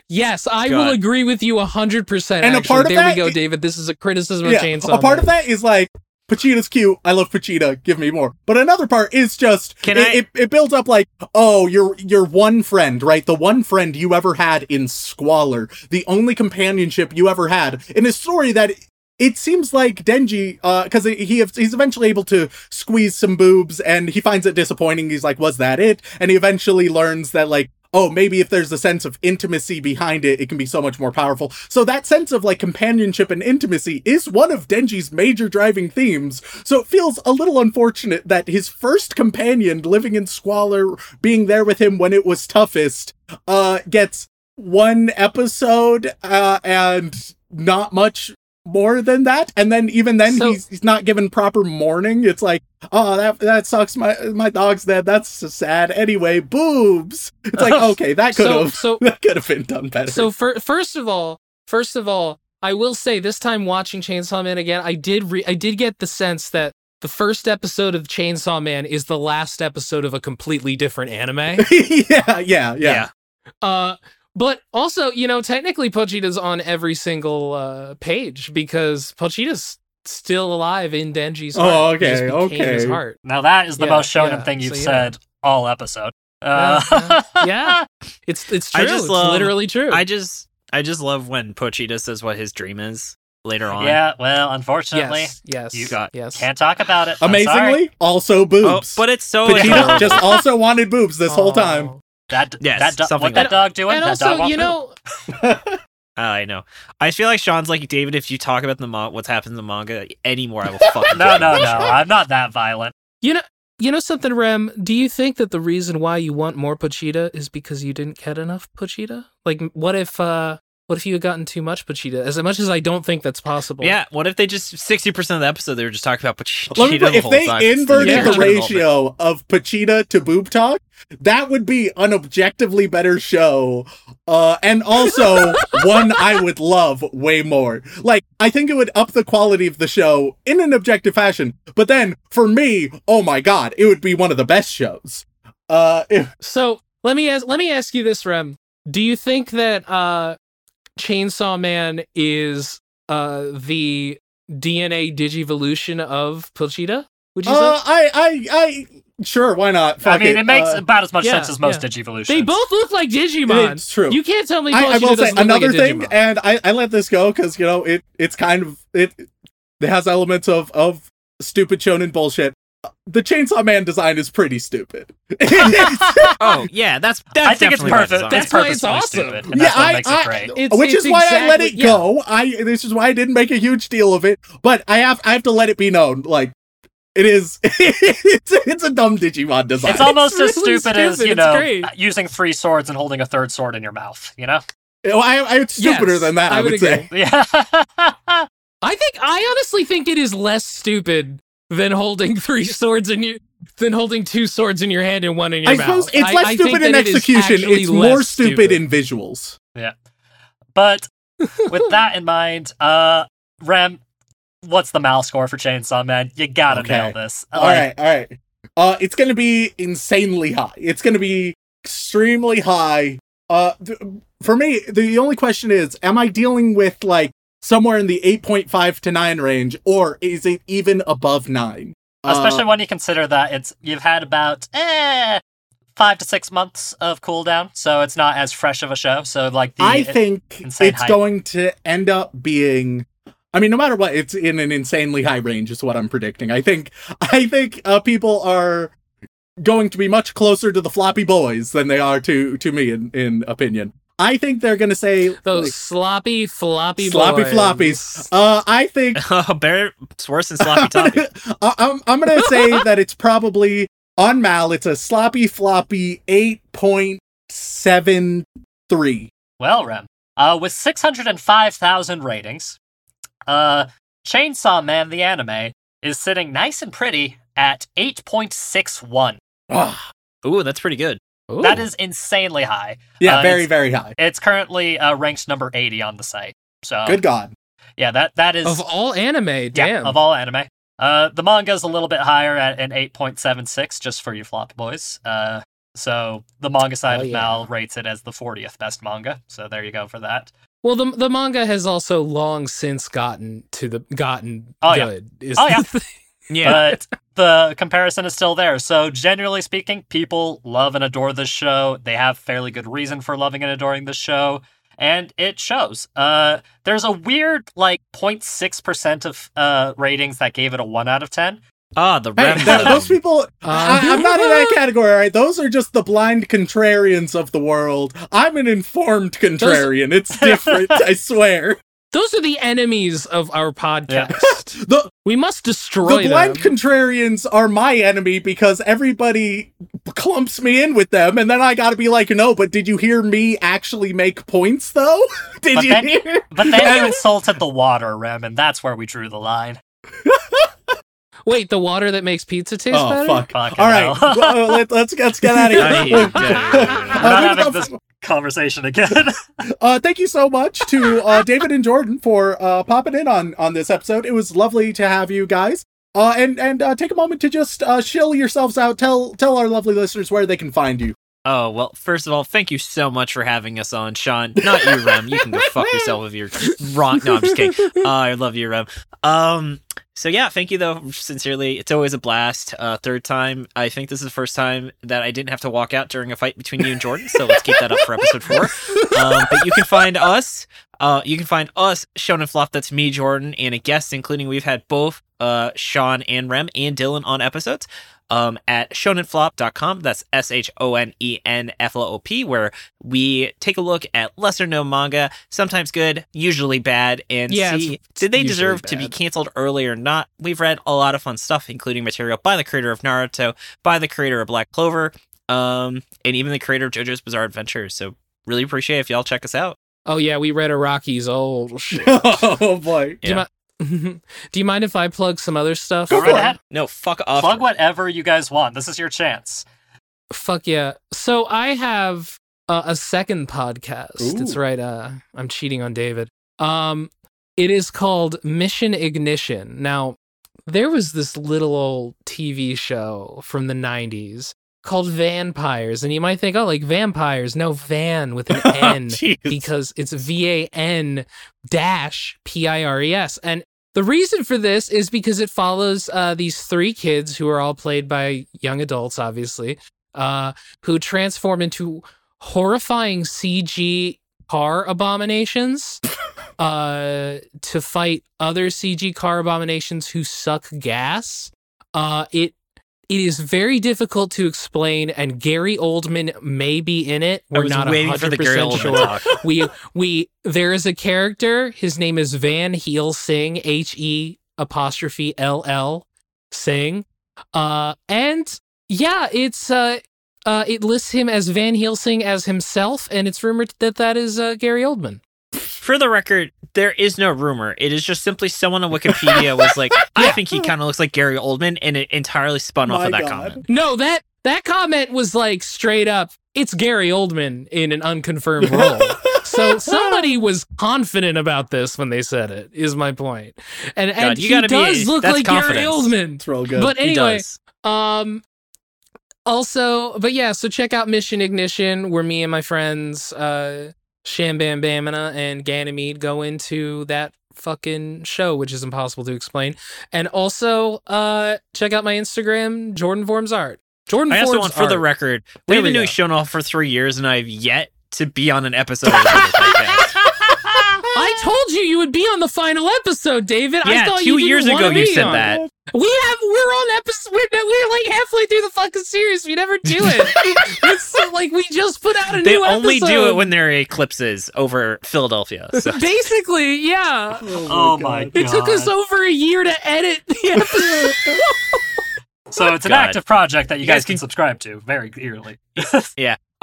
Yes, I God. will agree with you hundred percent. And a part of there that- we go, David. This is a criticism of yeah, Chainsaw. a part of that is like Pochita's cute. I love Pochita. Give me more. But another part is just Can it, I- it, it builds up like oh your your one friend right the one friend you ever had in squalor the only companionship you ever had in a story that it seems like Denji uh because he he's eventually able to squeeze some boobs and he finds it disappointing. He's like was that it? And he eventually learns that like oh, maybe if there's a sense of intimacy behind it, it can be so much more powerful. So that sense of like companionship and intimacy is one of Denji's major driving themes. So it feels a little unfortunate that his first companion living in squalor, being there with him when it was toughest, uh, gets one episode, uh, and not much more than that. And then even then So- he's, he's not given proper mourning. It's like, oh, that that sucks. My my dog's dead. That's so sad. Anyway, boobs. It's like, (laughs) okay, that could have so (laughs) that could have been done better. so fir- first of all, first of all, I will say this time watching Chainsaw Man again, I did re- I did get the sense that the first episode of Chainsaw Man is the last episode of a completely different anime. (laughs) yeah, yeah, yeah. yeah. Uh, but also, you know, technically Pochita's on every single uh, page because Pochita's still alive in Denji's heart. Oh, He okay, His okay. heart. now that is the Yeah, most shonen yeah, thing you've so, yeah. said all episode. Uh, Yeah, (laughs) yeah. It's it's I true. just it's love- literally true. I just I just love when Pochita says what his dream is. later on. Yeah, well, unfortunately, Yes, yes, You got- yes. can't talk about it. Amazingly, also Oh, boobs. but it's so Vegeta adorable. (laughs) just also wanted boobs this whole time. Oh. that Yes, that do- something what that like dog doing? And that also, want you poop? know, (laughs) I know. I feel like Shaun's like David. If you talk about the ma- what's happened in the manga anymore, I will fucking (laughs) no, no, no. I'm not that violent. you know, you know something, Rem. Do you think that the reason why you want more Pochita is because you didn't get enough Pochita? Like, what if, uh, what if you had gotten too much Pochita? As much as I don't think that's possible. Yeah. What if they just sixty percent of the episode they were just talking about Pochita Let me put- the if whole they time? inverted Yeah. the ratio of Pochita to boob talk, that would be an objectively better show. Uh, and also (laughs) one I would love way more. Like, I think it would up the quality of the show in an objective fashion. But then, for me, oh my god, it would be one of the best shows. Uh, if, So let me ask, let me ask you this, Rem. Do you think that uh, Chainsaw Man is uh the DNA digivolution of Pochita? Would you uh, say? I, I, I, sure, why not? I mean, it, makes Uh, about as much yeah, sense as most yeah. Digivolutions. They both look like Digimon. It's true. You can't tell me I, I Pochita will say doesn't look another like a thing, and I, I let this go because you know it it's kind of it it has elements of of stupid shonen bullshit. The Chainsaw Man design is pretty stupid. (laughs) (laughs) Oh yeah, that's that's I think it's perfect. design. That's it's why it's awesome. stupid, that's Yeah, I- makes I- It's- Which it's is why I let it exactly- yeah. go. I this is why I didn't make a huge deal of it, but I have I have to let it be known like it is (laughs) it's it's a dumb Digimon design. It's almost as really stupid, as you know great. using three swords and holding a third sword in your mouth. You know? Oh, I, I, it's stupider Yes, than that. I, I would, would say. Yeah. I think I honestly think it is less stupid than holding three swords in your than holding two swords in your hand and one in your I mouth. suppose it's I- less I stupid in that it is execution. actually It's more less stupid, in visuals. Yeah, but with (laughs) that in mind, uh, Rem, what's the mal score for Chainsaw Man? You gotta Okay. nail this. All right, all right. Uh, it's gonna be insanely high. It's gonna be extremely high. Uh, th- for me, the only question is, am I dealing with like somewhere in the eight point five to nine range, or is it even above nine? Uh, Especially when you consider that it's you've had about eh, five to six months of cooldown, so it's not as fresh of a show. So like the I think it's hype. going to end up being. I mean, no matter what, it's in an insanely high range. Is what I'm predicting. I think. I think uh, people are going to be much closer to the floppy boys than they are to to me in in opinion. I think they're going to say Those like, sloppy floppy sloppy boys. floppies. Uh, I think (laughs) Oh, better. It's worse than sloppy (laughs) toppy. I- I'm I'm going to say (laughs) that it's probably on Mal. It's a sloppy floppy eight point seven three. Well, Rem, uh, with 605,000 ratings, uh, Chainsaw Man the anime is sitting nice and pretty at 8.61. Ah, Ooh, that's pretty good. Ooh. That is insanely high. yeah, Uh, very very high. It's currently uh, ranked number 80 on the site. So Good God. yeah, that that is of all anime. yeah, Damn. of all anime. Uh, the manga is a little bit higher at an 8.76, just for you flop boys. Uh, so the manga side Oh, of yeah. Mal rates it as the 40th best manga. So there you go for that. Well, the the manga has also long since gotten to the gotten Oh, yeah. good. is Oh, the yeah. Thing. Yeah. but the comparison is still there. So generally speaking, people love and adore this show. They have fairly good reason for loving and adoring this show, and it shows. Uh, there's a weird like 0.6 percent of uh ratings that gave it a one out of ten. Ah, the Hey, rem. th- those people, I, Um, I'm not in that category, all right? Those are just the blind contrarians of the world. I'm an informed contrarian. It's (laughs) different, I swear. Those are the enemies of our podcast. (laughs) The, We must destroy the blind them. contrarians are my enemy because everybody clumps me in with them, and then I gotta be like, no, but did you hear me actually make points, though? (laughs) did But you then- hear? But then you insulted the water, Rem, and that's where we drew the line. (laughs) Wait, the water that makes pizza taste Oh, better? fuck. Fucking All right, hell. well, let, let's, let's get out of here. aye, aye. We're not Uh, having this got- conversation again. (laughs) Uh, thank you so much to uh, David and Jordan for uh, popping in on on this episode. It was lovely to have you guys. Uh, and and uh, take a moment to just uh, shill yourselves out. Tell tell our lovely listeners where they can find you. Oh, well, first of all, thank you so much for having us on, Shaun. Not you, Rem. You can go fuck (laughs) yourself if you're wrong. No, I'm just kidding. Uh, (laughs) I love you, Rem. Um, So yeah, thank you though sincerely. It's always a blast. Uh, third time. I think this is the first time that I didn't have to walk out during a fight between you and Jordan. So let's keep that up for episode four. Um, but you can find us. Uh, you can find us Shonen Flop. That's me, Jordan, and a guest, including we've had both uh, Shaun and Rem and Dylan on episodes um, at shonenflop.com. That's S H O N E N F L O P, where we take a look at lesser known manga, sometimes good, usually bad, and Yeah, see did they deserve to be canceled early or not. We've read a lot of fun stuff, including material by the creator of Naruto, by the creator of Black Clover, um, and even the creator of JoJo's Bizarre Adventure. So really appreciate if y'all check us out. Oh yeah, we read Araki's old (laughs) shit. oh boy. Do you, mi- Do you mind if I plug some other stuff? Go right ahead. No, fuck off. Plug whatever you guys want. This is your chance. Fuck yeah. So I have uh, a second podcast. Ooh. That's right. Uh, I'm cheating on David. Um, it is called Mission Ignition. Now, there was this little old TV show from the 90s called Van-Pires, and you might think, oh, like vampires. No, van with an (laughs) N because it's V A N dash P I R E S. And the reason for this is because it follows uh, these three kids who are all played by young adults, obviously, uh, who transform into horrifying CG car abominations (laughs) uh, to fight other CG car abominations who suck gas. Uh, it it is very difficult to explain, and Gary Oldman may be in it. We're not waiting for the Gary 100% Oldman sure talk. we we there is a character. His name is Van Heel Sing, H E apostrophe L L Sing. Uh and yeah, it's uh uh it lists him as Van Helsing as himself, and it's rumored that that is uh, Gary Oldman. For the record, there is no rumor. It is just simply someone on Wikipedia (laughs) was like, I think he kind of looks like Gary Oldman, and it entirely spun off of that God. comment. No, that that comment was like straight up. It's Gary Oldman in an unconfirmed role. so (laughs) somebody was confident about this when they said it. Is my point. And and you he gotta be- does look that's like Gary. Oldman. It's real good. But He anyway, does. Um also, but yeah, so check out Mission Ignition where me and my friends uh Sham Bam Bamina and Ganymede go into that fucking show, which is impossible to explain. And also uh check out my Instagram, Jordan Forms Art. Jordan I also Forms want, for the record, There we've been we doing go. Shown Off for three years, and I've yet to be on an episode of. (laughs) I told you you would be on the final episode, David. I Yeah, thought two you didn't years ago you said on. that. We have we're on episode we're, we're like halfway through the fucking series. We never do it. (laughs) it's so, like we just put out a new episode. They new only do it when there are eclipses over Philadelphia. So. (laughs) Basically, yeah. Oh, oh my god. It took us over a year to edit the (laughs) episode. So it's an God. active project that you, You guys guys can can- subscribe to very clearly.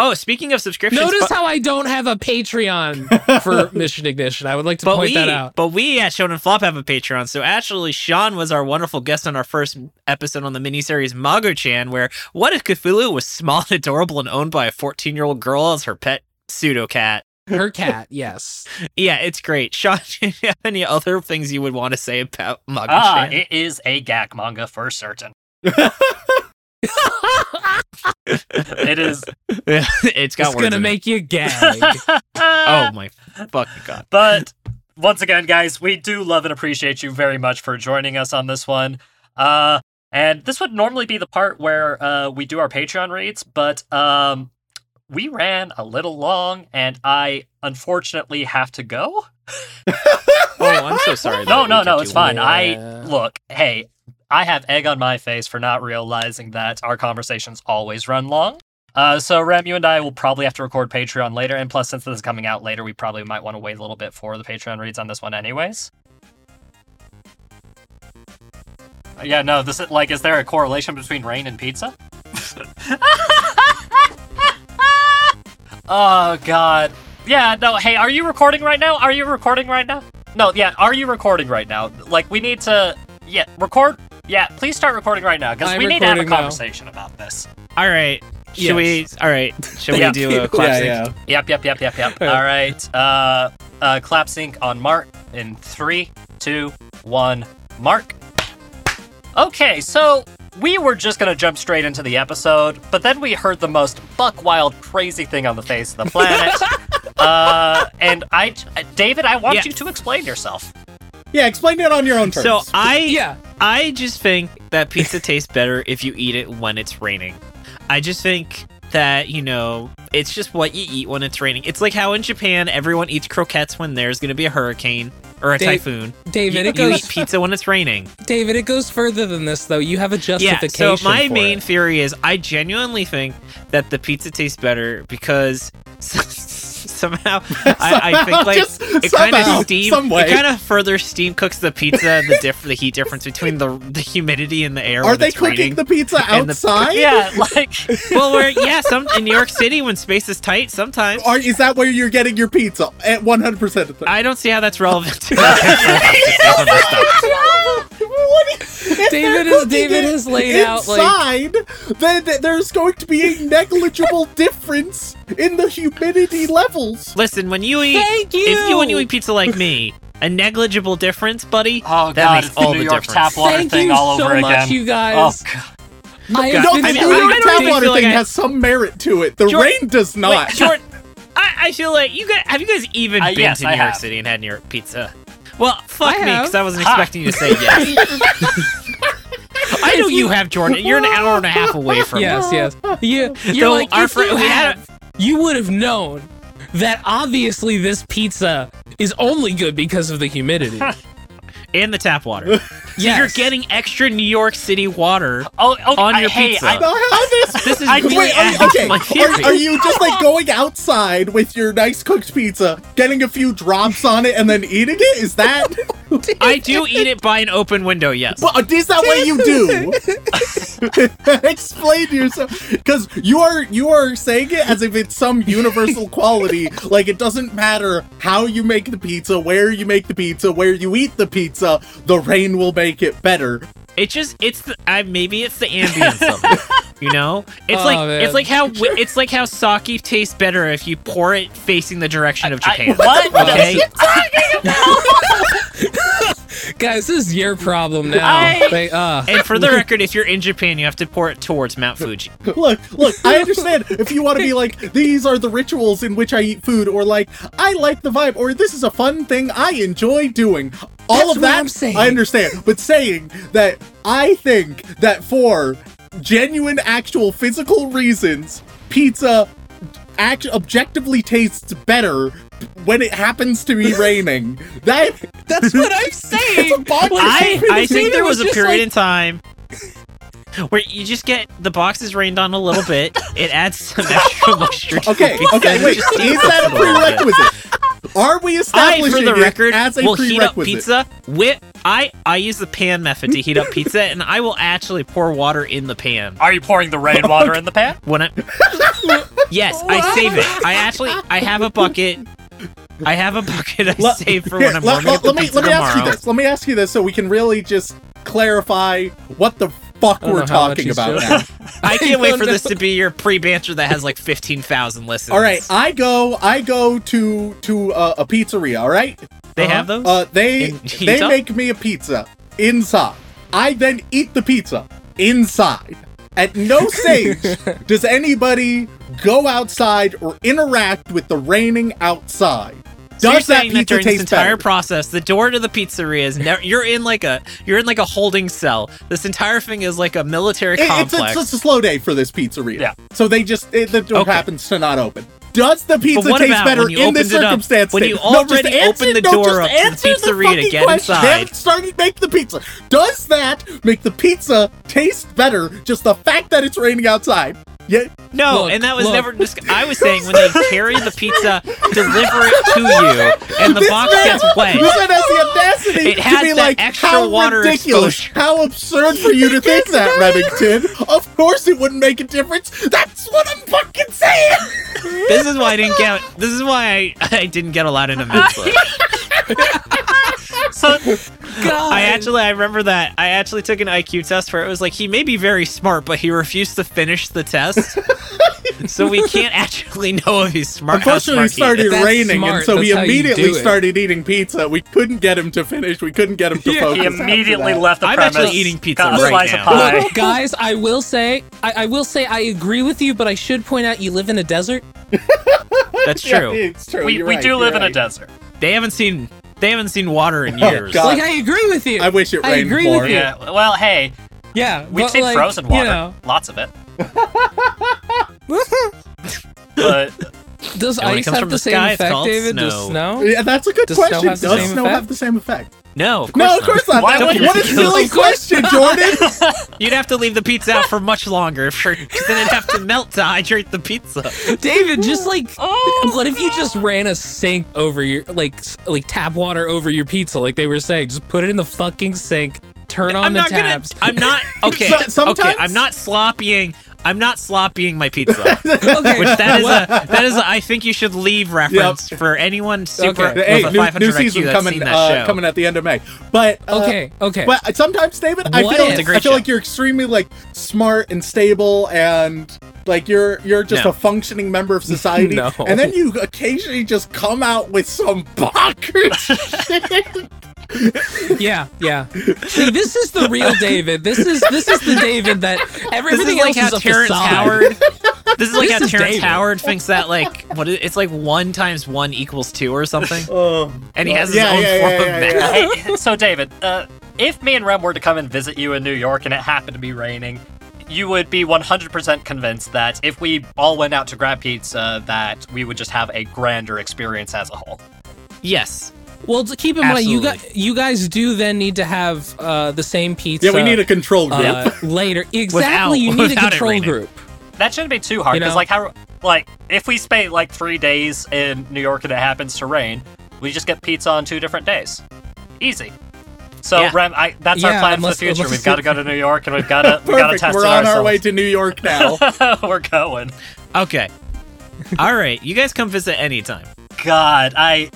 Oh, speaking of subscriptions, Notice but, how I don't have a Patreon for (laughs) Mission Ignition. I would like to but point we, that out. but we at Shonen Flop have a Patreon. So actually, Shaun was our wonderful guest on our first episode on the miniseries Magu-chan, where what if Cthulhu was small and adorable and owned by a 14-year-old girl as her pet pseudo cat? Her (laughs) cat, yes. Yeah, it's great. Shaun, (laughs) do you have any other things you would want to say about ah, Magu-chan? it is a gag manga for certain. It is. (laughs) it's got it's words gonna in it. make you gag. (laughs) Oh my fucking god! But once again, guys, we do love and appreciate you very much for joining us on this one. Uh, and this would normally be the part where uh, we do our Patreon reads, but um, we ran a little long, and I unfortunately have to go. (laughs) Oh, I'm so sorry. No, no, no, it's fine. Yeah. I look, hey, I have egg on my face for not realizing that our conversations always run long. Uh, so Rem, you and I will probably have to record Patreon later, and plus, since this is coming out later, we probably might want to wait a little bit for the Patreon reads on this one, anyways. Uh, Yeah, no, this is like, is there a correlation between rain and pizza? (laughs) oh God. Yeah, no. Hey, are you recording right now? Are you recording right now? No, yeah. Are you recording right now? Like, we need to. Yeah, record. Yeah, please start recording right now because we need to have a recording now. conversation about this. All right. Should we? All right. Should Yeah. we do a (laughs) clap yeah, sync? yeah. Yep, yep, yep, yep, yep. All right. Uh, uh, clap sync on Mark in three, two, one. Mark. Okay, so we were just gonna jump straight into the episode, but then we heard the most buck wild, crazy thing on the face of the planet. (laughs) uh, and I, David, I want Yeah. you to explain yourself. Yeah, explain it on your own terms. So I Yeah. I just think that pizza tastes better if you eat it when it's raining. I just think that, you know, it's just what you eat when it's raining. It's like how in Japan everyone eats croquettes when there's going to be a hurricane or a Dave- typhoon. David, you, it you goes eat pizza when it's raining. David, it goes further than this though. You have a justification. Yeah, justification. so my for main it. theory is I genuinely think that the pizza tastes better because (laughs) (laughs) somehow (laughs) I, I think like Just it kind of steam it kind of further steam cooks the pizza the diff the heat difference between the the humidity in the air Are when they it's cooking raining. the pizza and the- outside? (laughs) Yeah, like well we're yeah some in New York City when space is tight sometimes Or is that where you're getting your pizza at 100% of the time? I don't see how that's relevant to What is- (laughs) if David is- David it has laid out, like- then there's going to be a negligible (laughs) difference in the humidity levels. Listen when you eat Thank you. if you when you eat pizza like me a negligible difference buddy oh that god, makes it's the all New the York difference tap water Thank thing you all so over much, again. you guys. Oh god. I No, the I mean, New York tap water feel like thing I- has some merit to it. The Jordan- rain does not. Wait, Jordan, I, I feel like you guys have you guys even Uh, been yes, to New I York have. City and had New York pizza? Well, fuck I me, have. because I wasn't Ha. expecting you to say yes. I know you have, Jordan. You're an (laughs) hour and a half away from Yes, us. yes. (laughs) You, you're Though like, our if fri- you, had had, you would have known that obviously this pizza is only good because of the humidity. (laughs) And the tap water. So yes. you're getting extra New York City water. Oh, okay, On I- your hey, pizza. I- No, how (laughs) this? This is I- really Wait, (laughs) are, okay. my. Are, are you just like going outside with your nice cooked pizza, getting a few drops on it, and then eating it? Is that? (laughs) I do eat it by an open window, yes. But uh, is that what you do? Explain yourself, because you are you are saying it as if it's some universal quality. Like it doesn't matter how you make the pizza, where you make the pizza, where you eat the pizza. The rain will make it better. It just it's the I, maybe it's the ambience of it. (laughs) You know, it's Oh, like man. it's like how wi- it's like how sake tastes better if you pour it facing the direction of I- Japan. what? Okay, (laughs) Guys, this is your problem now. I- They, uh, and for the (laughs) record, if you're in Japan, you have to pour it towards Mount Fuji. Look, look, I understand if you want to be like, these are the rituals in which I eat food, or like, I like the vibe, or this is a fun thing I enjoy doing. All That's of what that, I'm saying. I understand. But saying that I think that for genuine, actual, physical reasons, pizza act- objectively tastes better when it happens to be (laughs) raining. That that's what I'm (laughs) saying. It's a bonkers I (laughs) I think there was was a period like- in time where you just get the boxes rained on a little bit. It adds some extra moisture. To Okay, the pizza, okay, and it wait. just Is tastes that a little bit. prerequisite? Are we establishing I, establishing for the it record, as a will heat up pizza with I I use the pan method to heat up pizza, and I will actually pour water in the pan Are you pouring the rainwater in the pan? (laughs) when I. yes, I save it. I actually I have a bucket. I have a bucket I Let- save for here, when I'm let, warming let- up the let me let me ask you this. Let me ask you this so we can really just clarify what the fuck we're know how much talking about now. (laughs) I can't (laughs) wait don't for this to be your pre-banter that has like fifteen thousand listens. All right, I go I go to to uh, a pizzeria. All right, they have those. uh, they In they make me a pizza inside. I then eat the pizza inside. At no (laughs) stage does anybody go outside or interact with the raining outside. So you're Does that saying that pizza during this entire better? process, the door to the pizzeria is never. You're in like a you're in like a holding cell. This entire thing is like a military It- it's, complex. it's, it's a slow day for this pizzeria. Yeah. So they just it, the door Okay. happens to not open. Does the pizza taste better in this opened it up? circumstance? When you No, just already answer- opened the door just up to the answer pizzeria to fucking get question. inside. They haven't started to make the pizza. Does that make the pizza taste better? Just the fact that it's raining outside. Yeah. no, Look, and that was look. never. Dis- I was saying when they carry the pizza, (laughs) deliver it to you, and the This box man- gets wet. This man has the audacity It has to be that like, extra how water ridiculous, exposure." how absurd for you (laughs) to think that, Remington. Of course it wouldn't make a difference. That's what I'm fucking saying. This is why I didn't get. This is why I, (laughs) I didn't get allowed into Mitzvah. So God. I actually, I remember that. I actually took an IQ test where it was like he may be very smart, but he refused to finish the test. (laughs) so we can't actually know if he's smart. Unfortunately, it smart he started raining, smart. and so he That's how immediately started eating pizza. We couldn't get him to finish. We couldn't get him to Yeah. focus. he immediately left the I'm premise. actually eating pizza got a right slice now. of pie. Look, guys, I will say, I, I will say, I agree with you, but I should point out you live in a desert. That's (laughs) Yeah, true. it's true. we you're we right, do you're live in a desert. They haven't seen They haven't seen water in (laughs) Oh, years. God. Like I agree with you. I wish it I rained agree more. with you. Yeah. Well, hey, Yeah, we've but, seen like, frozen you water. know. Lots of it. (laughs) But Does And ice have the, the same sky, effect, called David? Does snow. snow? Yeah, that's a good Does question. have the Does same snow effect? have the same effect? no, of course No, not. of course not. Why That- would what a you? silly Of question, Jordan. (laughs) You'd have to leave the pizza out for much longer, for because then it'd have to melt to hydrate the pizza. David, just like, (laughs) Oh, what if you just ran a sink over your, like, like tap water over your pizza, like they were saying? Just put it in the fucking sink, turn on I'm the not tabs. gonna. I'm not. Okay. (laughs) So- okay. I'm not sloppying. I'm not sloppying my pizza. (laughs) okay, Which that is a that is a I think you should leave reference for anyone super Okay. hey, with a 500 new IQ season that's coming seen that uh, show. coming at the end of May. But uh, okay, okay. But sometimes, David, I feel if- It's a great I feel show. like you're extremely like smart and stable and like you're you're just No. a functioning member of society. (laughs) No. And then you occasionally just come out with some bonkers (laughs) shit. (laughs) Yeah, yeah. See, this is the real David. This is this is the David that (laughs) this everything is like else how is a Terrence facade. Howard. (laughs) This is like This how is Terrence David. Howard thinks that like what is, it's like one times one equals two or something, Oh, and he has his yeah, own yeah, form yeah, of yeah, math. yeah. hey, so David, uh, if me and Rem were to come and visit you in New York and it happened to be raining, you would be 100% convinced that if we all went out to grab pizza, that we would just have a grander experience as a whole. Yes, Well, to keep in mind, you guys you guys do then need to have uh, the same pizza. Yeah, we need a control group. uh, (laughs) later. Exactly, Without- you need a control group. That shouldn't be too hard You because, know? like, how, like, if we spend like three days in New York and it happens to rain, we just get pizza on two different days. Easy. So, Yeah. Rem, I, that's Yeah, our plan unless- for the future. We've got to go to New York and we've got to (laughs) we got to Perfect. test We're it on our way to New York now. (laughs) We're going. okay, all right. You guys come visit anytime. God, I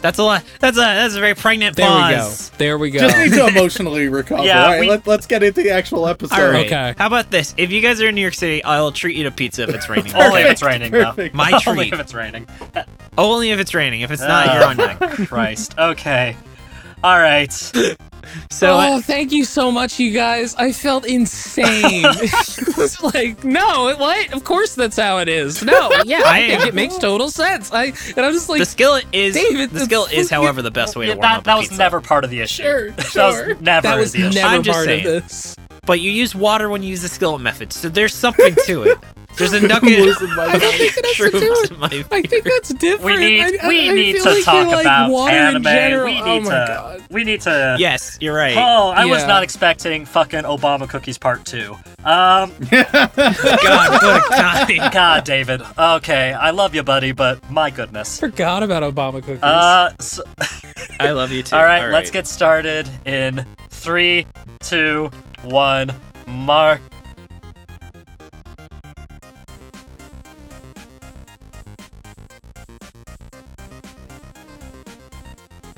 That's a lot. That's a that's a very pregnant There we go. There we go. Just need to emotionally recover. Yeah, All right, we- let, let's get into the actual episode. All right. Okay. How about this? If you guys are in New York City, I'll treat you to pizza if it's (laughs) raining. only if it's raining. though. Perfect. My (laughs) Only treat. if it's raining. Only if it's raining. If it's not, Oh, you're on oh, deck. Christ. Okay. All right. (laughs) So oh, uh, thank you so much, you guys. I felt insane. (laughs) (laughs) it's like, no, what? Of course that's how it is. No, yeah, I I- think it makes total sense. I and I'm just like, the skill is David, the the skill is, however, the best way to Yeah, warm that up that a was pizza. never part of the issue. Sure, That sure. was never that was the issue. never I'm just part saying. of this. But you use water when you use the skillet method, so there's something to it. There's a nugget losing my of mind. truth do it. in my I think that's different. We need I, I, we I need to like talk you're like about anime. We need oh to god. we need to Yes, you're right. Oh, I was not expecting fucking Obama cookies part 2. Um (laughs) God, what a guy. (laughs) god, David. Okay, I love you, buddy, but my goodness. Forgot about Obama cookies. Uh so, I love you (laughs) too. all right, let's get started in three, two, one. Mark